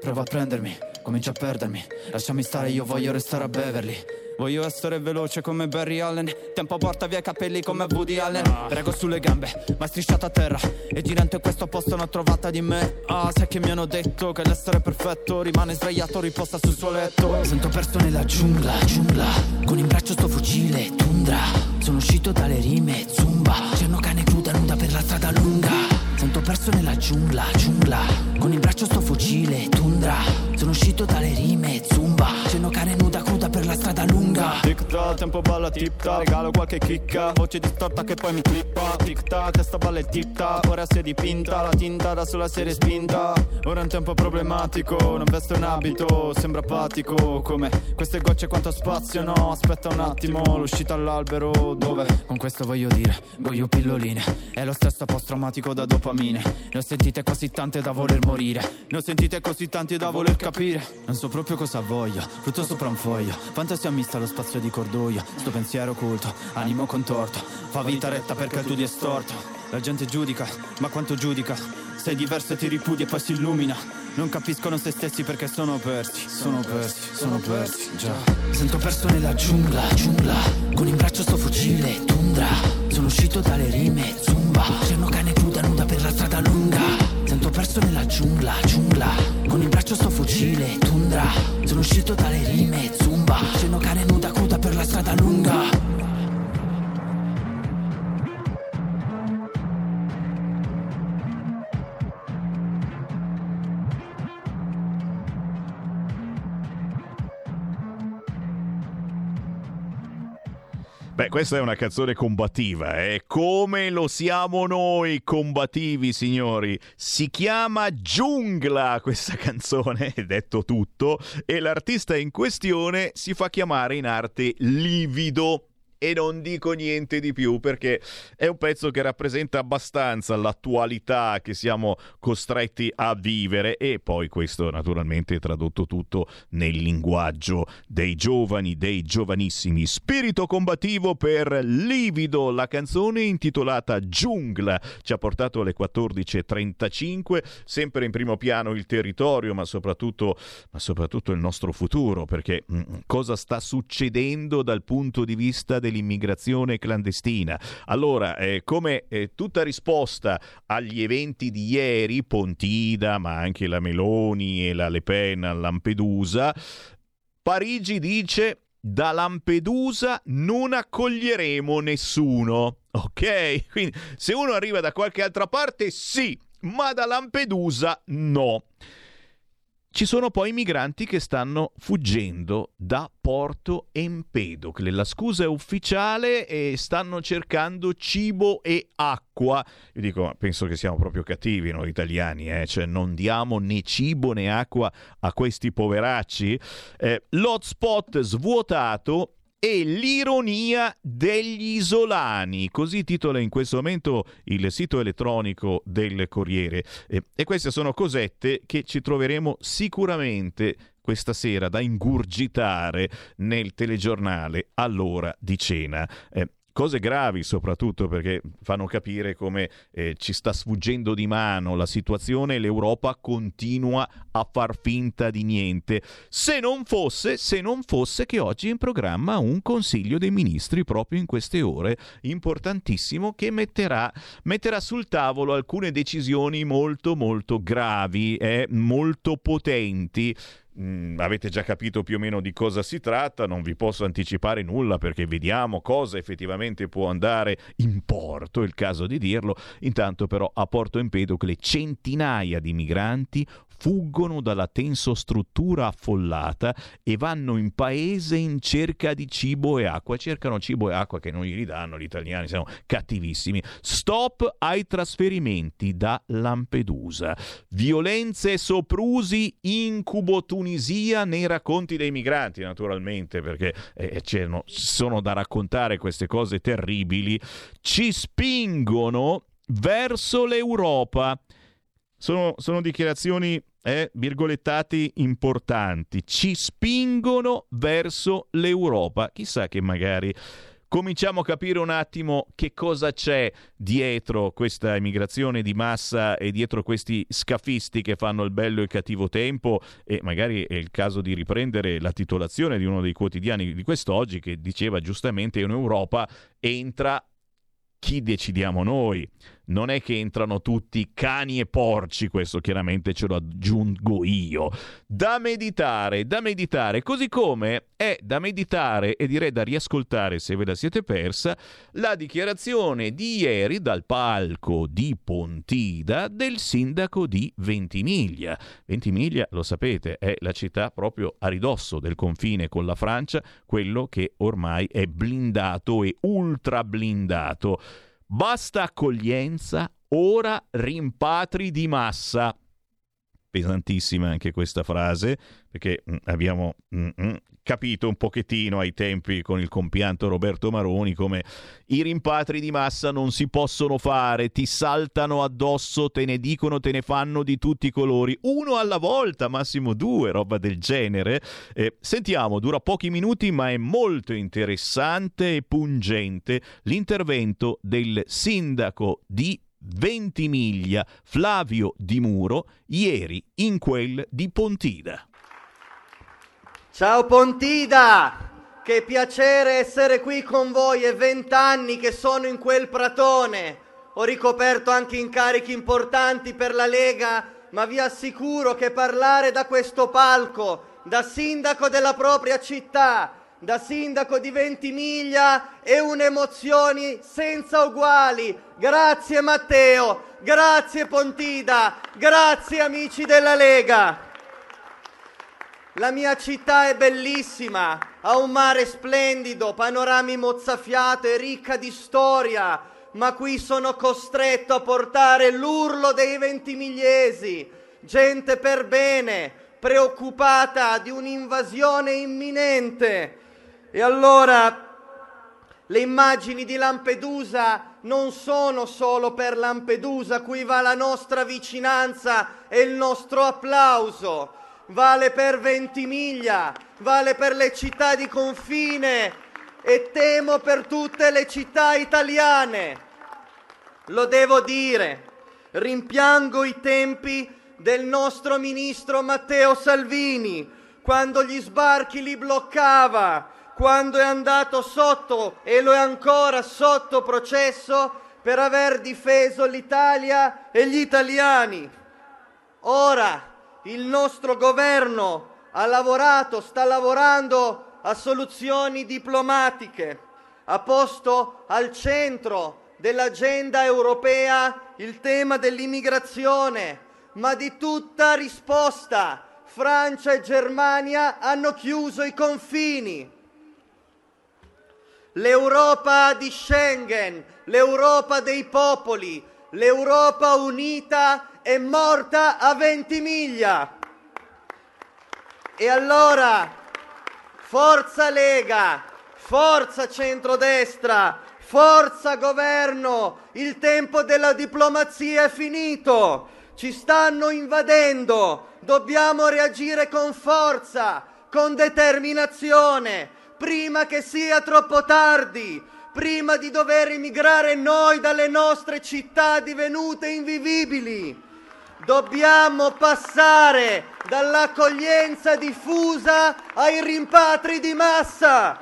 Prova a prendermi, comincio a perdermi. Lasciami stare, io voglio restare a Beverly Voglio essere veloce come Barry Allen. Tempo porta via i capelli come Woody Allen. Prego sulle gambe, ma strisciato a terra. E girante questo posto ne ho trovata di me. Ah, sai che mi hanno detto che l'essere perfetto Rimane sdraiato, riposta sul suo letto. Sento perso nella giungla, giungla. Con in braccio sto fucile, tundra. Sono uscito dalle rime, zumba. C'è una cane cruda nuda per la strada lunga. Sento perso nella giungla, giungla. Con in braccio sto fucile, tundra Sono uscito dalle rime, zumba. C'è una cane nuda cruda per la strada lunga. Tic tac, tempo balla tip tac. Regalo qualche chicca, voce distorta che poi mi clippa Tic tac, testa balla e tip tac Ora si è dipinta, la tinta da sola serie spinta Ora è un tempo problematico, non veste un abito Sembra apatico, come queste gocce quanto spazio No, aspetta un attimo, l'uscita all'albero Dove? Con questo voglio dire, voglio pilloline. È lo stesso post-traumatico da dopamine. Ne ho sentite così tante da voler morire. Ne ho sentite così tante da voler capire Non so proprio cosa voglio, frutto sopra un foglio Fantasia mista lo spazio di cordoglio Sto pensiero occulto, animo contorto. Fa vita retta perché il tuo di è storto. La gente giudica, ma quanto giudica? Sei diverso e ti ripudi e poi si illumina. Non capiscono se stessi perché sono persi. Sono persi, sono persi, già. Sento perso nella giungla, giungla. Con in braccio sto fucile, tundra. Sono uscito dalle rime, zumba. C'è una cane cruda nuda per la strada lunga perso nella giungla, giungla. Con in braccio sto fucile, tundra. Sono uscito dalle rime, zumba. Una cane nuda cruda per la strada lunga questa è una canzone combattiva, è come lo siamo noi combattivi, signori. Si chiama Giungla questa canzone, [laughs] detto tutto, e l'artista in questione si fa chiamare in arte Livido. E non dico niente di più perché è un pezzo che rappresenta abbastanza l'attualità che siamo costretti a vivere e poi questo naturalmente tradotto tutto nel linguaggio dei giovani, dei giovanissimi. Spirito combattivo per Livido, la canzone intitolata Giungla ci ha portato alle 14.35, sempre in primo piano il territorio ma soprattutto, ma soprattutto il nostro futuro perché mm, cosa sta succedendo dal punto di vista del dell'immigrazione clandestina. Allora, eh, come eh, tutta risposta agli eventi di ieri, Pontida, ma anche la Meloni e la Le Pen a Lampedusa, Parigi dice da Lampedusa non accoglieremo nessuno. Ok? [laughs] Quindi se uno arriva da qualche altra parte, sì, ma da Lampedusa no. Ci sono poi migranti che stanno fuggendo da Porto Empedocle. La scusa è ufficiale e stanno cercando cibo e acqua. Io dico, penso che siamo proprio cattivi noi italiani, eh? cioè non diamo né cibo né acqua a questi poveracci. Eh, l'hotspot svuotato e l'ironia degli isolani, così titola in questo momento il sito elettronico del Corriere. E queste sono cosette che ci troveremo sicuramente questa sera da ingurgitare nel telegiornale all'ora di cena. Eh, cose gravi soprattutto perché fanno capire come eh, ci sta sfuggendo di mano la situazione e l'Europa continua a far finta di niente. Se non fosse, se non fosse che oggi è in programma un Consiglio dei Ministri proprio in queste ore, importantissimo, che metterà, metterà sul tavolo alcune decisioni molto molto gravi e molto potenti Mm, avete già capito più o meno di cosa si tratta, non vi posso anticipare nulla perché vediamo cosa effettivamente può andare in porto, è il caso di dirlo. Intanto però a Porto Empedocle centinaia di migranti fuggono dalla tensostruttura affollata e vanno in paese in cerca di cibo e acqua. Cercano cibo e acqua che non gli danno gli italiani, sono cattivissimi. Stop ai trasferimenti da Lampedusa. Violenze e soprusi, incubo Tunisia nei racconti dei migranti, naturalmente, perché eh, sono da raccontare queste cose terribili. Ci spingono verso l'Europa. Sono, sono dichiarazioni eh, virgolettati importanti, ci spingono verso l'Europa. Chissà che magari cominciamo a capire un attimo che cosa c'è dietro questa immigrazione di massa e dietro questi scafisti che fanno il bello e il cattivo tempo e magari è il caso di riprendere la titolazione di uno dei quotidiani di quest'oggi che diceva giustamente in Europa entra chi decidiamo noi. Non è che entrano tutti cani e porci, questo chiaramente ce lo aggiungo io. Da meditare, da meditare, così come è da meditare e direi da riascoltare se ve la siete persa la dichiarazione di ieri dal palco di Pontida del sindaco di Ventimiglia. Ventimiglia, lo sapete, è la città proprio a ridosso del confine con la Francia, quello che ormai è blindato e ultra blindato. Basta accoglienza, ora rimpatri di massa. Pesantissima anche questa frase, perché mm, abbiamo mm, mm, capito un pochettino ai tempi con il compianto Roberto Maroni come i rimpatri di massa non si possono fare, ti saltano addosso, te ne dicono, te ne fanno di tutti i colori, uno alla volta, massimo due, roba del genere. Eh, sentiamo, dura pochi minuti ma è molto interessante e pungente l'intervento del sindaco di Ventimiglia, Flavio Di Muro, ieri in quel di Pontida. Ciao Pontida! Che piacere essere qui con voi, è vent'anni che sono in quel pratone. Ho ricoperto anche incarichi importanti per la Lega, ma vi assicuro che parlare da questo palco, da sindaco della propria città, da sindaco di Ventimiglia, è un'emozione senza uguali. Grazie Matteo, grazie Pontida, grazie amici della Lega. La mia città è bellissima, ha un mare splendido, panorami mozzafiato, ricca di storia, ma qui sono costretto a portare l'urlo dei ventimigliesi, gente per bene, preoccupata di un'invasione imminente. E allora le immagini di Lampedusa non sono solo per Lampedusa, qui va la nostra vicinanza e il nostro applauso vale per Ventimiglia, vale per le città di confine e temo per tutte le città italiane. Lo devo dire, rimpiango i tempi del nostro ministro Matteo Salvini, quando gli sbarchi li bloccava, quando è andato sotto e lo è ancora sotto processo per aver difeso l'Italia e gli italiani. Ora il nostro governo ha lavorato, sta lavorando a soluzioni diplomatiche, ha posto al centro dell'agenda europea il tema dell'immigrazione, ma di tutta risposta Francia e Germania hanno chiuso i confini. L'Europa di Schengen, l'Europa dei popoli, l'Europa unita è morta a Ventimiglia. E allora, forza Lega, forza centrodestra, forza governo, il tempo della diplomazia è finito, ci stanno invadendo, dobbiamo reagire con forza, con determinazione, prima che sia troppo tardi, prima di dover emigrare noi dalle nostre città divenute invivibili. Dobbiamo passare dall'accoglienza diffusa ai rimpatri di massa.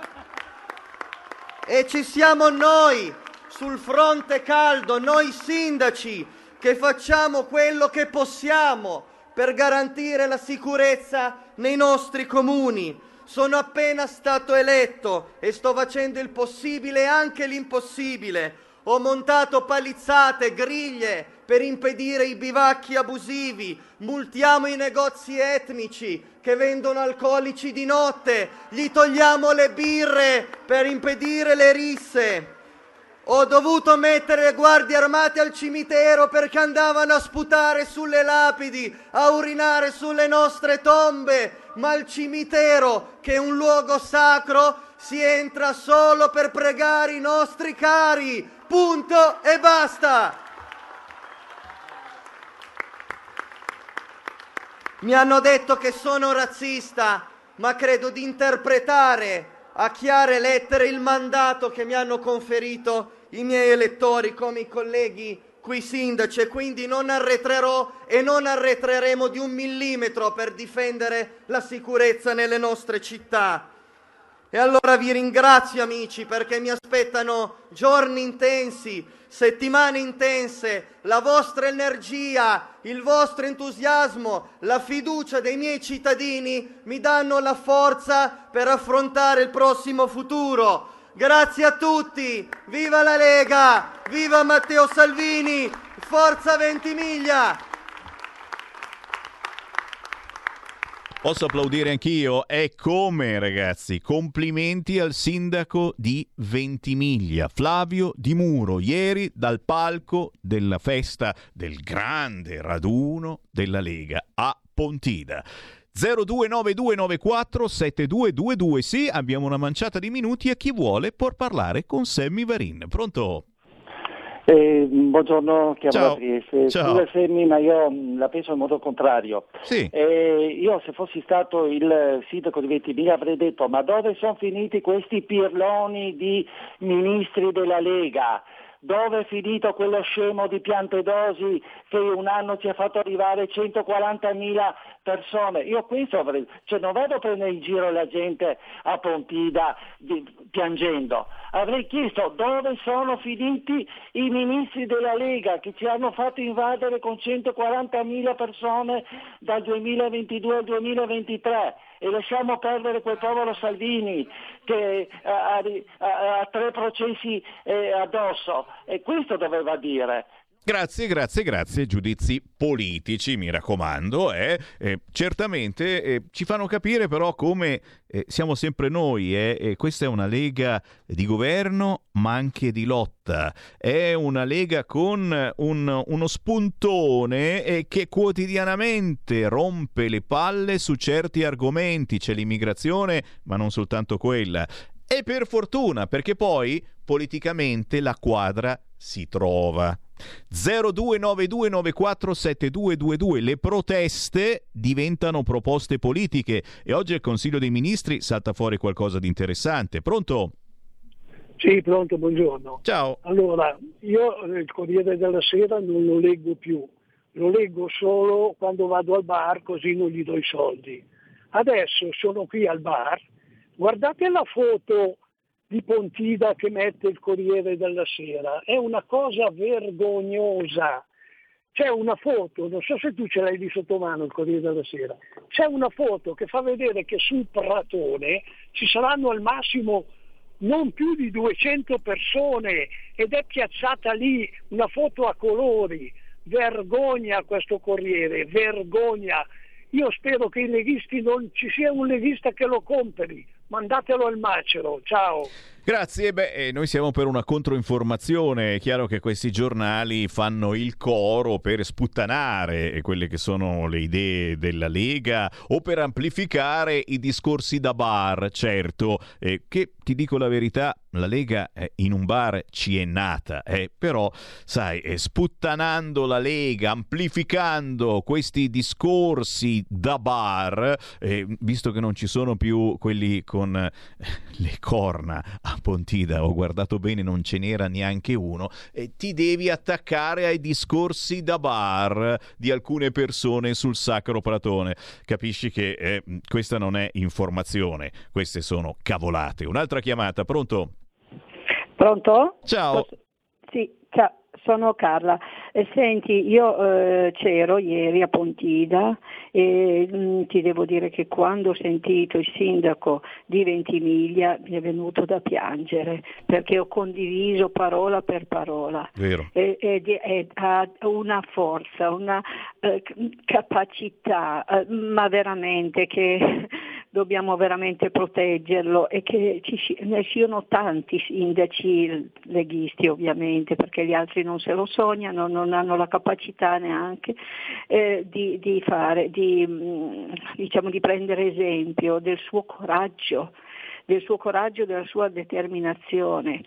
E ci siamo noi sul fronte caldo, noi sindaci, che facciamo quello che possiamo per garantire la sicurezza nei nostri comuni. Sono appena stato eletto e sto facendo il possibile e anche l'impossibile. Ho montato palizzate, griglie per impedire i bivacchi abusivi, multiamo i negozi etnici che vendono alcolici di notte, gli togliamo le birre per impedire le risse. Ho dovuto mettere le guardie armate al cimitero perché andavano a sputare sulle lapidi, a urinare sulle nostre tombe, ma al cimitero, che è un luogo sacro, si entra solo per pregare i nostri cari. Punto e basta. Mi hanno detto che sono razzista, ma credo di interpretare a chiare lettere il mandato che mi hanno conferito i miei elettori come i colleghi qui sindaci e quindi non arretrerò e non arretreremo di un millimetro per difendere la sicurezza nelle nostre città. E allora vi ringrazio amici perché mi aspettano giorni intensi, settimane intense, la vostra energia, il vostro entusiasmo, la fiducia dei miei cittadini mi danno la forza per affrontare il prossimo futuro. Grazie a tutti, viva la Lega, viva Matteo Salvini, forza Ventimiglia! Posso applaudire anch'io? È come, ragazzi. Complimenti al sindaco di Ventimiglia, Flavio Di Muro, ieri dal palco della festa del grande raduno della Lega a Pontida. 0292947222. Sì, abbiamo una manciata di minuti e chi vuole può parlare con Sammy Varin. Pronto? Eh, buongiorno, chiamo Ciao. da Trieste. Ciao. Scusa Semmi, ma io mh, la penso in modo contrario. Sì. Eh, io se fossi stato il sindaco di Ventimiglia avrei detto ma dove sono finiti questi pirloni di ministri della Lega? Dove è finito quello scemo di Piantedosi che un anno ci ha fatto arrivare 140.000 persone? Io questo avrei, cioè non vedo prendere in giro la gente a Pontida di- piangendo. Avrei chiesto dove sono finiti i ministri della Lega che ci hanno fatto invadere con 140.000 persone dal 2022 al 2023 e lasciamo perdere quel povero Salvini che ha, ha- ha- ha tre processi eh, addosso e questo doveva dire. Grazie, grazie, grazie. Giudizi politici, mi raccomando. eh. Eh, certamente eh, ci fanno capire però come eh, siamo sempre noi. eh. E questa è una lega di governo ma anche di lotta. È una lega con un- uno spuntone eh, che quotidianamente rompe le palle su certi argomenti. C'è l'immigrazione, ma non soltanto quella. E per fortuna, perché poi politicamente la quadra si trova. 0292947222 le proteste diventano proposte politiche e oggi al Consiglio dei Ministri salta fuori qualcosa di interessante. Pronto? Sì, pronto, buongiorno. Ciao. Allora, io eh, il Corriere della Sera non lo leggo più, lo leggo solo quando vado al bar così non gli do i soldi. Adesso sono qui al bar, guardate la foto di Pontida che mette il Corriere della Sera, è una cosa vergognosa. C'è una foto, non so se tu ce l'hai di sotto mano il Corriere della Sera, c'è una foto che fa vedere che sul Pratone ci saranno al massimo non più di 200 persone ed è piazzata lì una foto a colori. Vergogna questo Corriere, vergogna. Io spero che i leghisti non ci sia un leghista che lo compri. Mandatelo al macero. Ciao. Grazie, beh, eh, noi siamo per una controinformazione, è chiaro che questi giornali fanno il coro per sputtanare quelle che sono le idee della Lega o per amplificare i discorsi da bar, certo, eh, che ti dico la verità, la Lega eh, in un bar ci è nata, eh, però sai, eh, sputtanando la Lega, amplificando questi discorsi da bar, eh, visto che non ci sono più quelli con eh, le corna a Pontida, ho guardato bene, non ce n'era neanche uno, eh, ti devi attaccare ai discorsi da bar di alcune persone sul Sacro Platone. Capisci che eh, questa non è informazione, queste sono cavolate. Un'altra chiamata, pronto? Pronto? Ciao. Sì, ciao, sono Carla. Eh, senti, io eh, c'ero ieri a Pontida e mh, ti devo dire che quando ho sentito il sindaco di Ventimiglia mi è venuto da piangere perché ho condiviso parola per parola. Vero. E, e e ha una forza, una eh, capacità, eh, ma veramente che dobbiamo veramente proteggerlo e che ci, ne siano tanti sindaci leghisti ovviamente perché gli altri non se lo sognano, non hanno la capacità neanche eh, di, di fare, di, mh, diciamo, di prendere esempio del suo coraggio, del suo coraggio e della sua determinazione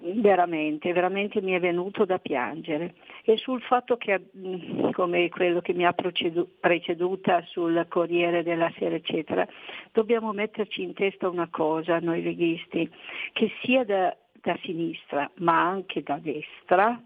veramente, veramente mi è venuto da piangere. E sul fatto che, mh, come quello che mi ha preceduta sul Corriere della Sera, eccetera, dobbiamo metterci in testa una cosa, noi leghisti, che sia da, da sinistra ma anche da destra,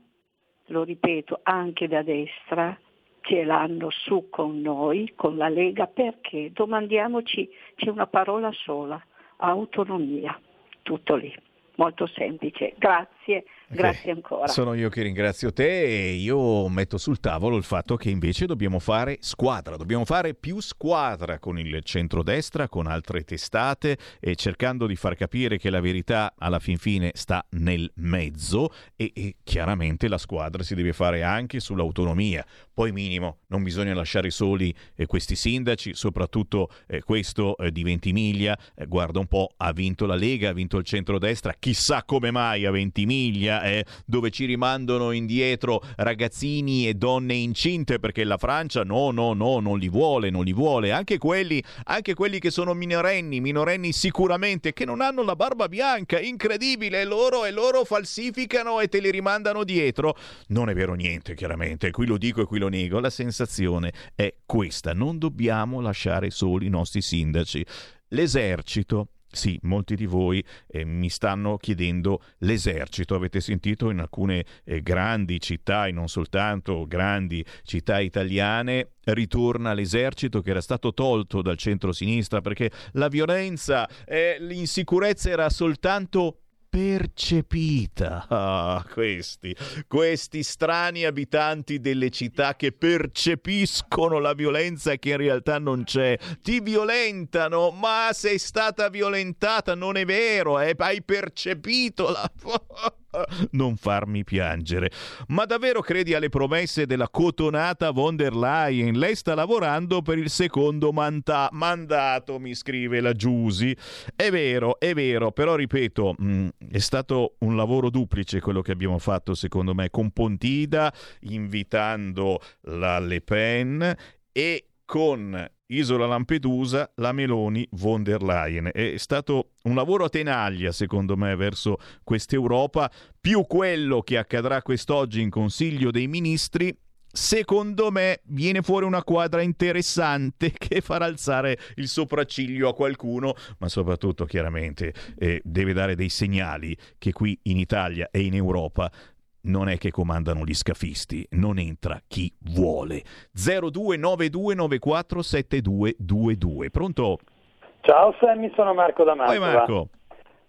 lo ripeto, anche da destra, ce l'hanno su con noi, con la Lega, perché domandiamoci, c'è una parola sola, autonomia, tutto lì molto semplice. Grazie, grazie ancora. Sono io che ringrazio te e io metto sul tavolo il fatto che invece dobbiamo fare squadra, dobbiamo fare più squadra con il centrodestra, con altre testate e cercando di far capire che la verità alla fin fine sta nel mezzo e, e chiaramente la squadra si deve fare anche sull'autonomia. Poi minimo, non bisogna lasciare soli eh, questi sindaci, soprattutto eh, questo eh, di Ventimiglia, eh, guarda un po', ha vinto la Lega, ha vinto il centrodestra, chissà come mai a Ventimiglia, eh, dove ci rimandano indietro ragazzini e donne incinte perché la Francia no, no, no, non li vuole, non li vuole, anche quelli, anche quelli che sono minorenni, minorenni sicuramente, che non hanno la barba bianca, incredibile, e loro, e loro falsificano e te li rimandano dietro. Non è vero niente, chiaramente, qui lo dico e qui lo nego, la sensazione è questa, non dobbiamo lasciare soli i nostri sindaci. L'esercito sì, molti di voi eh, mi stanno chiedendo l'esercito. Avete sentito in alcune eh, grandi città, e non soltanto grandi città italiane, ritorna l'esercito che era stato tolto dal centro-sinistra perché la violenza e l'insicurezza era soltanto percepita. Ah, questi, questi strani abitanti delle città che percepiscono la violenza che in realtà non c'è. Ti violentano, ma sei stata violentata, non è vero, eh? hai percepito la... [laughs] non farmi piangere. Ma davvero credi alle promesse della cotonata von der Leyen? Lei sta lavorando per il secondo manta- mandato, mi scrive la Giusi. È vero, è vero, però ripeto, mh, è stato un lavoro duplice quello che abbiamo fatto, secondo me, con Pontida, invitando la Le Pen e con Isola Lampedusa, la Meloni, von der Leyen. È stato un lavoro a tenaglia, secondo me, verso quest'Europa, più quello che accadrà quest'oggi in Consiglio dei Ministri. Secondo me viene fuori una quadra interessante [laughs] che farà alzare il sopracciglio a qualcuno, ma soprattutto chiaramente eh, deve dare dei segnali che qui in Italia e in Europa non è che comandano gli scafisti, non entra chi vuole. 0292947222. Pronto? Ciao Sammy, sono Marco da Poi Mantova. Marco.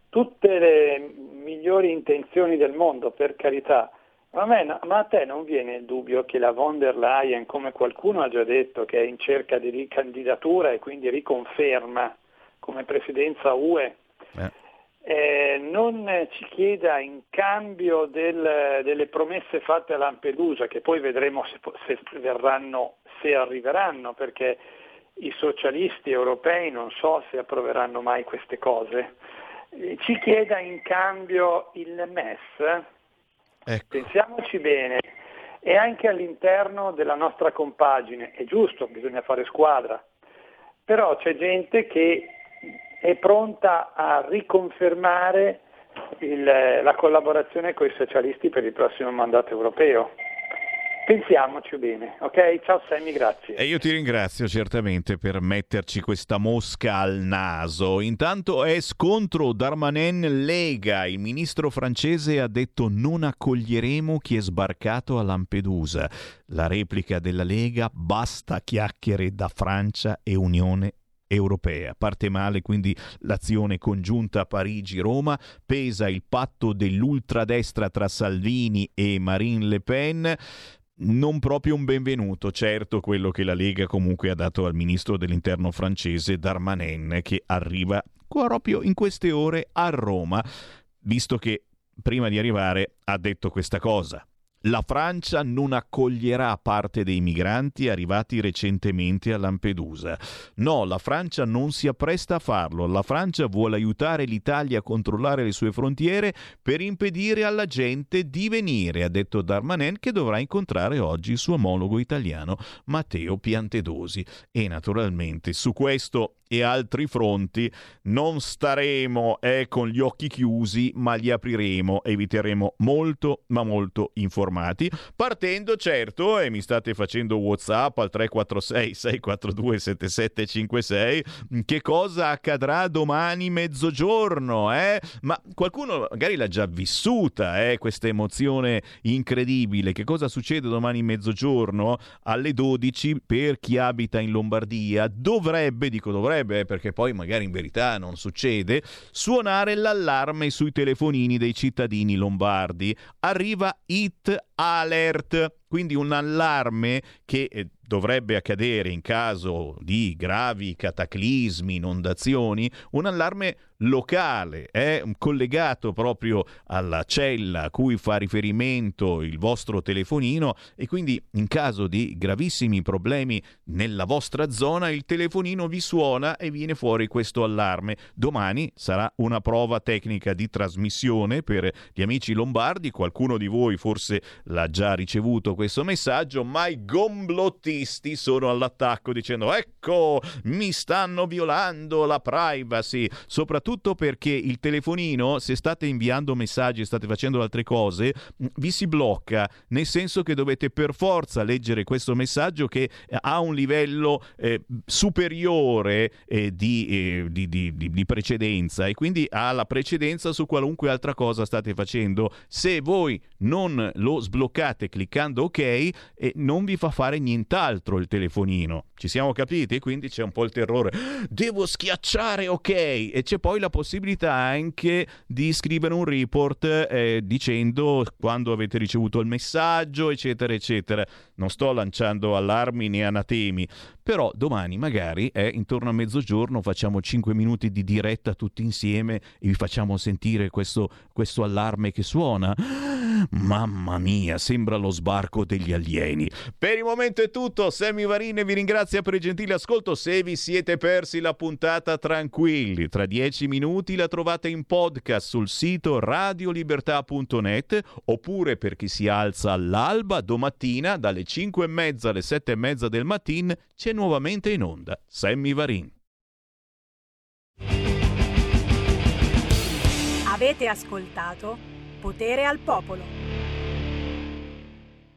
Tutte le migliori intenzioni del mondo, per carità. Ma a, me, ma a te non viene il dubbio che la von der Leyen, come qualcuno ha già detto, che è in cerca di ricandidatura e quindi riconferma come presidenza UE, eh, non ci chieda in cambio del- delle promesse fatte a Lampedusa, che poi vedremo se, se verranno, se arriveranno, perché i socialisti europei non so se approveranno mai queste cose, eh, ci chieda in cambio il MES, pensiamoci bene, e anche all'interno della nostra compagine, è giusto, bisogna fare squadra, però c'è gente che è pronta a riconfermare il- la collaborazione con i socialisti per il prossimo mandato europeo. Pensiamoci bene, ok? Ciao Sammy, grazie. E io ti ringrazio certamente per metterci questa mosca al naso. Intanto è scontro Darmanin-Lega. Il ministro francese ha detto non accoglieremo chi è sbarcato a Lampedusa. La replica della Lega basta chiacchiere da Francia e Unione europea. Parte male quindi l'azione congiunta Parigi-Roma, pesa il patto dell'ultradestra tra Salvini e Marine Le Pen non proprio un benvenuto, certo quello che la Lega comunque ha dato al ministro dell'interno francese Darmanin che arriva proprio in queste ore a Roma, visto che prima di arrivare ha detto questa cosa. La Francia non accoglierà parte dei migranti arrivati recentemente a Lampedusa. No, la Francia non si appresta a farlo. La Francia vuole aiutare l'Italia a controllare le sue frontiere per impedire alla gente di venire, ha detto Darmanin che dovrà incontrare oggi il suo omologo italiano Matteo Piantedosi. E naturalmente su questo e altri fronti non staremo eh, con gli occhi chiusi, ma li apriremo, eviteremo molto, ma molto informati, partendo certo, e mi state facendo WhatsApp al 346 642 7756, che cosa accadrà domani mezzogiorno, eh? Ma qualcuno magari l'ha già vissuta, eh, questa emozione incredibile. Che cosa succede domani mezzogiorno alle 12 per chi abita in Lombardia? Dovrebbe, dico dovrebbe, potrebbe, perché poi magari in verità non succede, suonare l'allarme sui telefonini dei cittadini lombardi. Arriva Hit Alert, quindi un allarme che eh, dovrebbe accadere in caso di gravi cataclismi, inondazioni, un allarme locale, è collegato proprio alla cella a cui fa riferimento il vostro telefonino e quindi in caso di gravissimi problemi nella vostra zona il telefonino vi suona e viene fuori questo allarme. Domani sarà una prova tecnica di trasmissione per gli amici lombardi, qualcuno di voi forse l'ha già ricevuto questo messaggio, ma i gomblottisti sono all'attacco dicendo ecco mi stanno violando la privacy, soprattutto perché il telefonino, se state inviando messaggi, state facendo altre cose, vi si blocca, nel senso che dovete per forza leggere questo messaggio che ha un livello eh, superiore eh, di, eh, di, di, di, precedenza e quindi ha la precedenza su qualunque altra cosa state facendo. Se voi non lo sbloccate cliccando ok, eh, non vi fa fare nient'altro il telefonino. Ci siamo capiti? Quindi c'è un po' il terrore. Devo schiacciare ok e c'è poi la possibilità anche di scrivere un report eh, dicendo quando avete ricevuto il messaggio, eccetera, eccetera. Non sto lanciando allarmi né anatemi, però domani magari eh, intorno a mezzogiorno facciamo 5 minuti di diretta tutti insieme e vi facciamo sentire questo, questo allarme che suona. Mamma mia, sembra lo sbarco degli alieni. Per il momento è tutto, Sammy Varine vi ringrazia per il gentile ascolto. Se vi siete persi la puntata, tranquilli, tra 10 minuti la trovate in podcast sul sito radiolibertà.net oppure per chi si alza all'alba domattina dalle 5 e mezza alle 7 e mezza del mattino c'è nuovamente in onda Sammy Varin. Avete ascoltato Potere al Popolo.